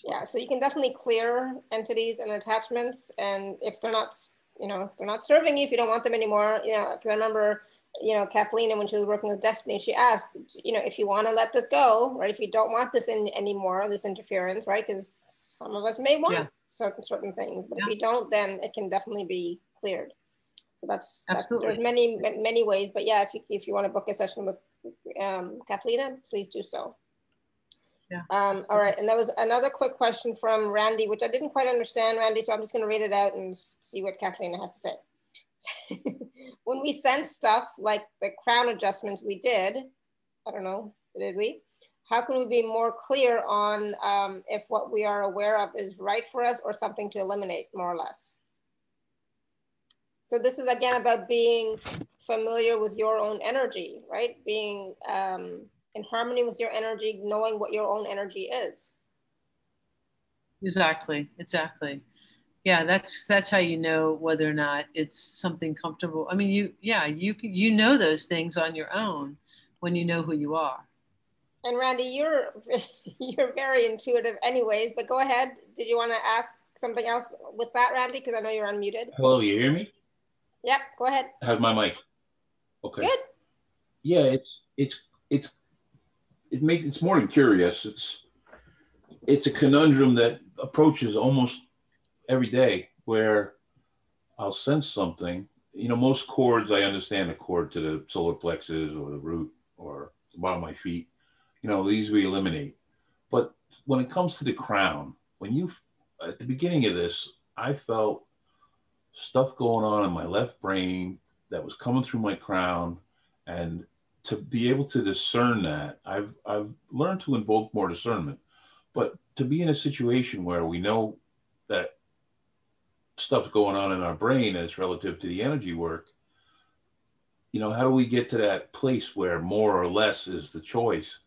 well. Yeah, so you can definitely clear entities and attachments, and if they're not, you know, if they're not serving you, if you don't want them anymore, you know, because I remember, you know, Kathleen, when she was working with Destiny, she asked, you know, if you want to let this go, right? If you don't want this in anymore, this interference, right? Because some of us may want yeah. certain certain things, but yeah. if you don't, then it can definitely be cleared. So that's, that's there's many many ways, but yeah, if you if you want to book a session with um, Kathleen, please do so. Yeah. Um, all right, and that was another quick question from Randy, which I didn't quite understand, Randy, so I'm just gonna read it out and see what Kathleen has to say. <laughs> when we sense stuff like the crown adjustments we did, I don't know, did we? How can we be more clear on um, if what we are aware of is right for us or something to eliminate more or less? So this is again about being familiar with your own energy, right? Being um, in harmony with your energy, knowing what your own energy is. Exactly, exactly. Yeah, that's that's how you know whether or not it's something comfortable. I mean, you yeah, you you know those things on your own when you know who you are. And Randy, you're <laughs> you're very intuitive, anyways. But go ahead. Did you want to ask something else with that, Randy? Because I know you're unmuted. Hello, you hear me? Yep. Go ahead. Have my mic. Okay. Good. Yeah, it's it's it's it makes it's more than curious. It's it's a conundrum that approaches almost every day where I'll sense something. You know, most cords I understand a cord to the solar plexus or the root or the bottom of my feet. You know, these we eliminate. But when it comes to the crown, when you at the beginning of this, I felt stuff going on in my left brain that was coming through my crown, and to be able to discern that, I've I've learned to invoke more discernment. But to be in a situation where we know that stuff's going on in our brain as relative to the energy work, you know, how do we get to that place where more or less is the choice?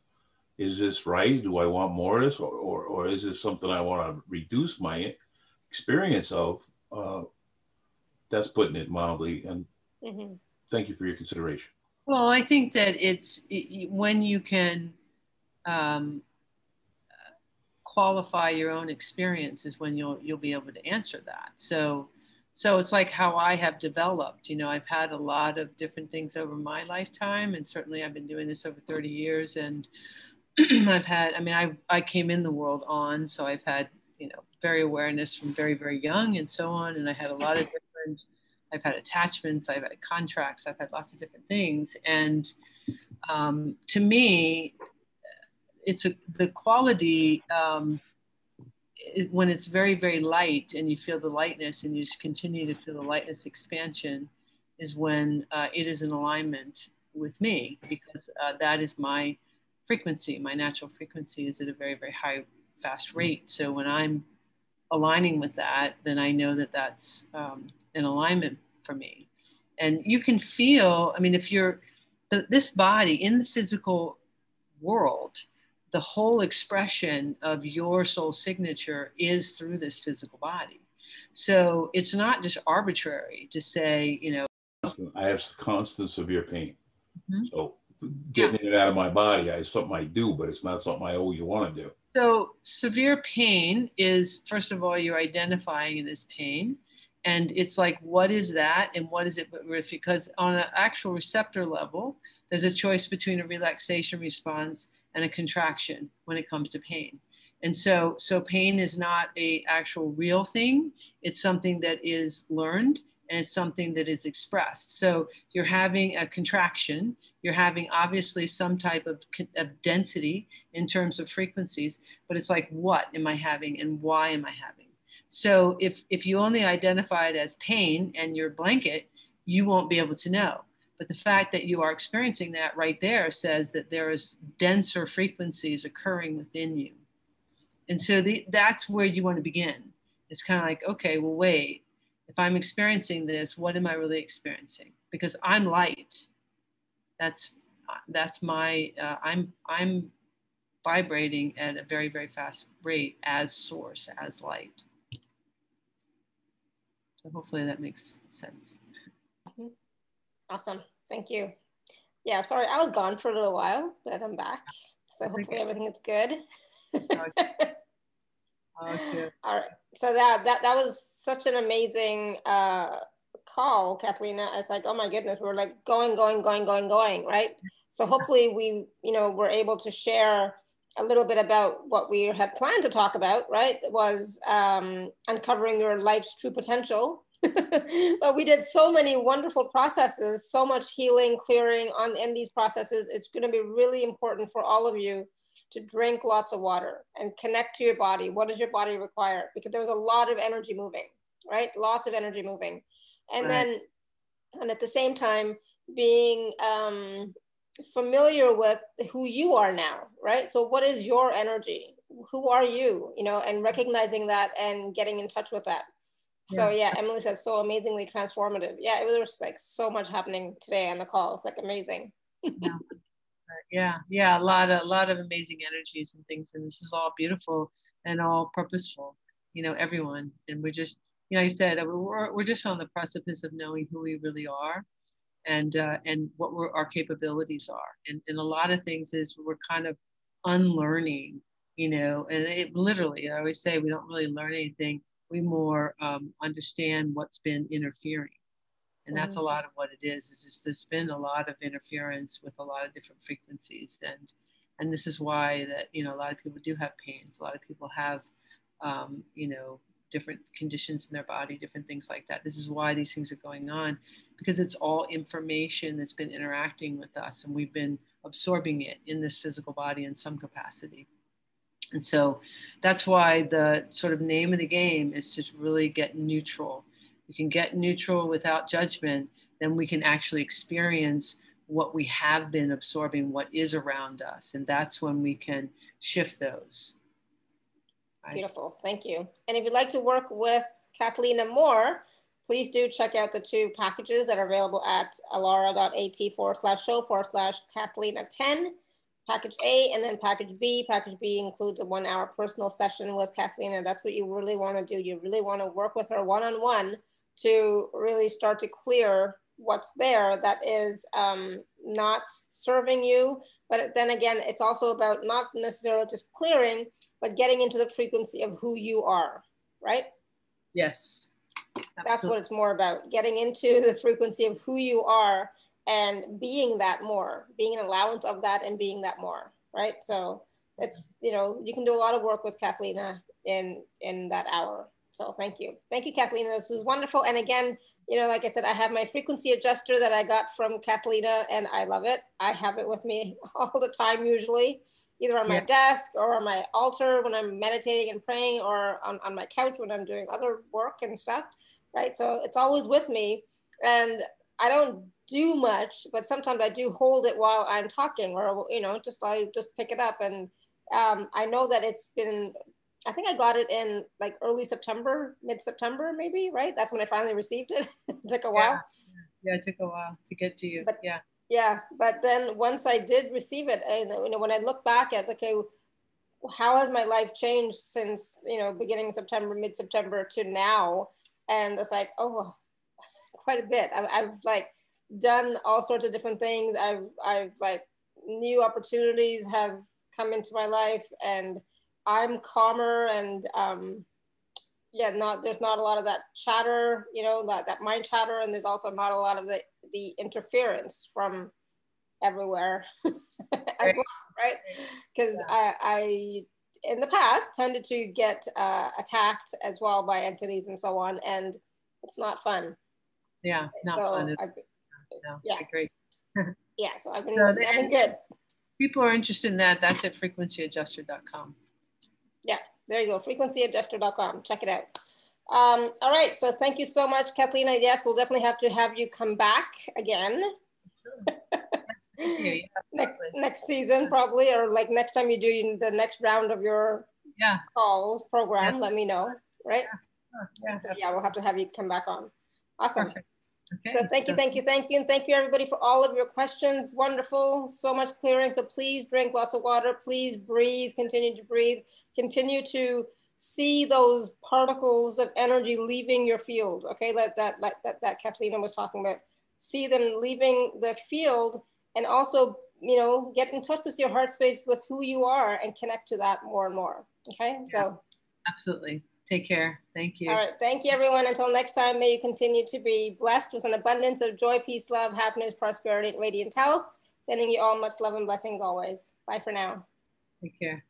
Is this right? Do I want more of this, or or, or is this something I want to reduce my experience of? Uh, that's putting it mildly. And mm-hmm. thank you for your consideration. Well, I think that it's it, when you can um, qualify your own experience is when you'll you'll be able to answer that. So so it's like how I have developed. You know, I've had a lot of different things over my lifetime, and certainly I've been doing this over 30 years. And <clears throat> I've had, I mean, I I came in the world on, so I've had you know very awareness from very very young and so on, and I had a lot of different I've had attachments, I've had contracts, I've had lots of different things. And um, to me, it's a, the quality um, when it's very, very light and you feel the lightness and you just continue to feel the lightness expansion is when uh, it is in alignment with me because uh, that is my frequency. My natural frequency is at a very, very high, fast rate. So when I'm aligning with that, then I know that that's um, in alignment for me. And you can feel, I mean, if you're the, this body in the physical world, the whole expression of your soul signature is through this physical body. So it's not just arbitrary to say, you know, I have constant severe pain. Mm-hmm. So getting yeah. it out of my body is something I do, but it's not something I owe you want to do. So severe pain is, first of all, you're identifying it as pain. And it's like, what is that? And what is it? Because on an actual receptor level, there's a choice between a relaxation response and a contraction when it comes to pain. And so, so pain is not a actual real thing. It's something that is learned and it's something that is expressed. So you're having a contraction, you're having obviously some type of, of density in terms of frequencies, but it's like, what am I having and why am I having? So if, if you only identify it as pain and your blanket, you won't be able to know. But the fact that you are experiencing that right there says that there is denser frequencies occurring within you. And so the, that's where you want to begin. It's kind of like, okay, well, wait, if I'm experiencing this, what am I really experiencing? Because I'm light. That's that's my uh, I'm I'm vibrating at a very very fast rate as source as light. So hopefully that makes sense. Mm-hmm. Awesome, thank you. Yeah, sorry, I was gone for a little while, but I'm back. So That's hopefully okay. everything is good. <laughs> okay. okay. All right. So that that that was such an amazing uh, call, Cathleena. It's like, oh my goodness, we're like going, going, going, going, going, right? So hopefully we, you know, were able to share a little bit about what we had planned to talk about, right? It was um, uncovering your life's true potential. <laughs> but we did so many wonderful processes, so much healing, clearing on in these processes. It's going to be really important for all of you to drink lots of water and connect to your body. What does your body require? Because there was a lot of energy moving, right? Lots of energy moving. And right. then, and at the same time, being um, familiar with who you are now, right? So, what is your energy? Who are you? You know, and recognizing that and getting in touch with that. So yeah, Emily says so amazingly transformative. Yeah, it was like so much happening today on the call. It's like amazing. yeah yeah yeah a lot of a lot of amazing energies and things and this is all beautiful and all purposeful you know everyone and we're just you know i said uh, we're, we're just on the precipice of knowing who we really are and uh, and what we're, our capabilities are and, and a lot of things is we're kind of unlearning you know and it literally i always say we don't really learn anything we more um, understand what's been interfering and that's a mm-hmm. lot of what it is is just there's been a lot of interference with a lot of different frequencies and and this is why that you know a lot of people do have pains a lot of people have um, you know different conditions in their body different things like that this is why these things are going on because it's all information that's been interacting with us and we've been absorbing it in this physical body in some capacity And so that's why the sort of name of the game is to really get neutral. We can get neutral without judgment, then we can actually experience what we have been absorbing, what is around us. And that's when we can shift those. Right? Beautiful, thank you. And if you'd like to work with Cathleena more, please do check out the two packages that are available at alara.at forward slash show forward slash Cathleena 10 package A and then package B. Package B includes a one hour personal session with Kathleen and that's what you really wanna do. You really wanna work with her one-on-one -on -one to really start to clear what's there that is um, not serving you. But then again, it's also about not necessarily just clearing, but getting into the frequency of who you are, right? Yes. Absolutely. That's what it's more about, getting into the frequency of who you are and being that more, being an allowance of that and being that more, right? So it's, you know, you can do a lot of work with Cathleena in, in that hour. So thank you. Thank you, Cathleena. This was wonderful. And again, you know, like I said, I have my frequency adjuster that I got from Cathleena and I love it. I have it with me <laughs> all the time usually, either on my yeah. desk or on my altar when I'm meditating and praying or on, on my couch when I'm doing other work and stuff, right? So it's always with me. And I don't do much, but sometimes I do hold it while I'm talking or, you know, just I just pick it up. And um, I know that it's been, I think I got it in like early September, mid September, maybe, right? That's when I finally received it. <laughs> it took a while. Yeah. yeah, it took a while to get to you. But, yeah. Yeah. But then once I did receive it, and you know, when I look back at, okay, how has my life changed since, you know, beginning September, mid September to now? And it's like, oh, <laughs> quite a bit. I, I've like, done all sorts of different things. I've, I've like new opportunities have come into my life and I'm calmer and um, yeah, not, there's not a lot of that chatter, you know, that, that mind chatter. And there's also not a lot of the, the interference from everywhere <laughs> as right. well, right? Because yeah. I, I, in the past tended to get uh, attacked as well by entities and so on. And it's not fun. Yeah, not so fun. I've, no, yeah. great. <laughs> yeah, so I've been, so I've been good. People are interested in that. That's at frequencyadjuster.com. Yeah, there you go, frequencyadjuster.com. Check it out. Um, all right, so thank you so much, Cathleena. Yes, we'll definitely have to have you come back again. <laughs> next, next season, probably, or like next time you do the next round of your yeah. calls program, let me know, right? Yeah, so, yeah, we'll have to have you come back on. Awesome. Perfect. Okay. So thank you, thank you, thank you. And thank you everybody for all of your questions. Wonderful, so much clearing. So please drink lots of water, please breathe, continue to breathe, continue to see those particles of energy leaving your field. Okay, that, that, that, that, that Cathleena was talking about. See them leaving the field and also, you know, get in touch with your heart space with who you are and connect to that more and more. Okay, yeah, so. Absolutely. Take care. Thank you. All right. Thank you, everyone. Until next time, may you continue to be blessed with an abundance of joy, peace, love, happiness, prosperity, and radiant health. Sending you all much love and blessings always. Bye for now. Take care.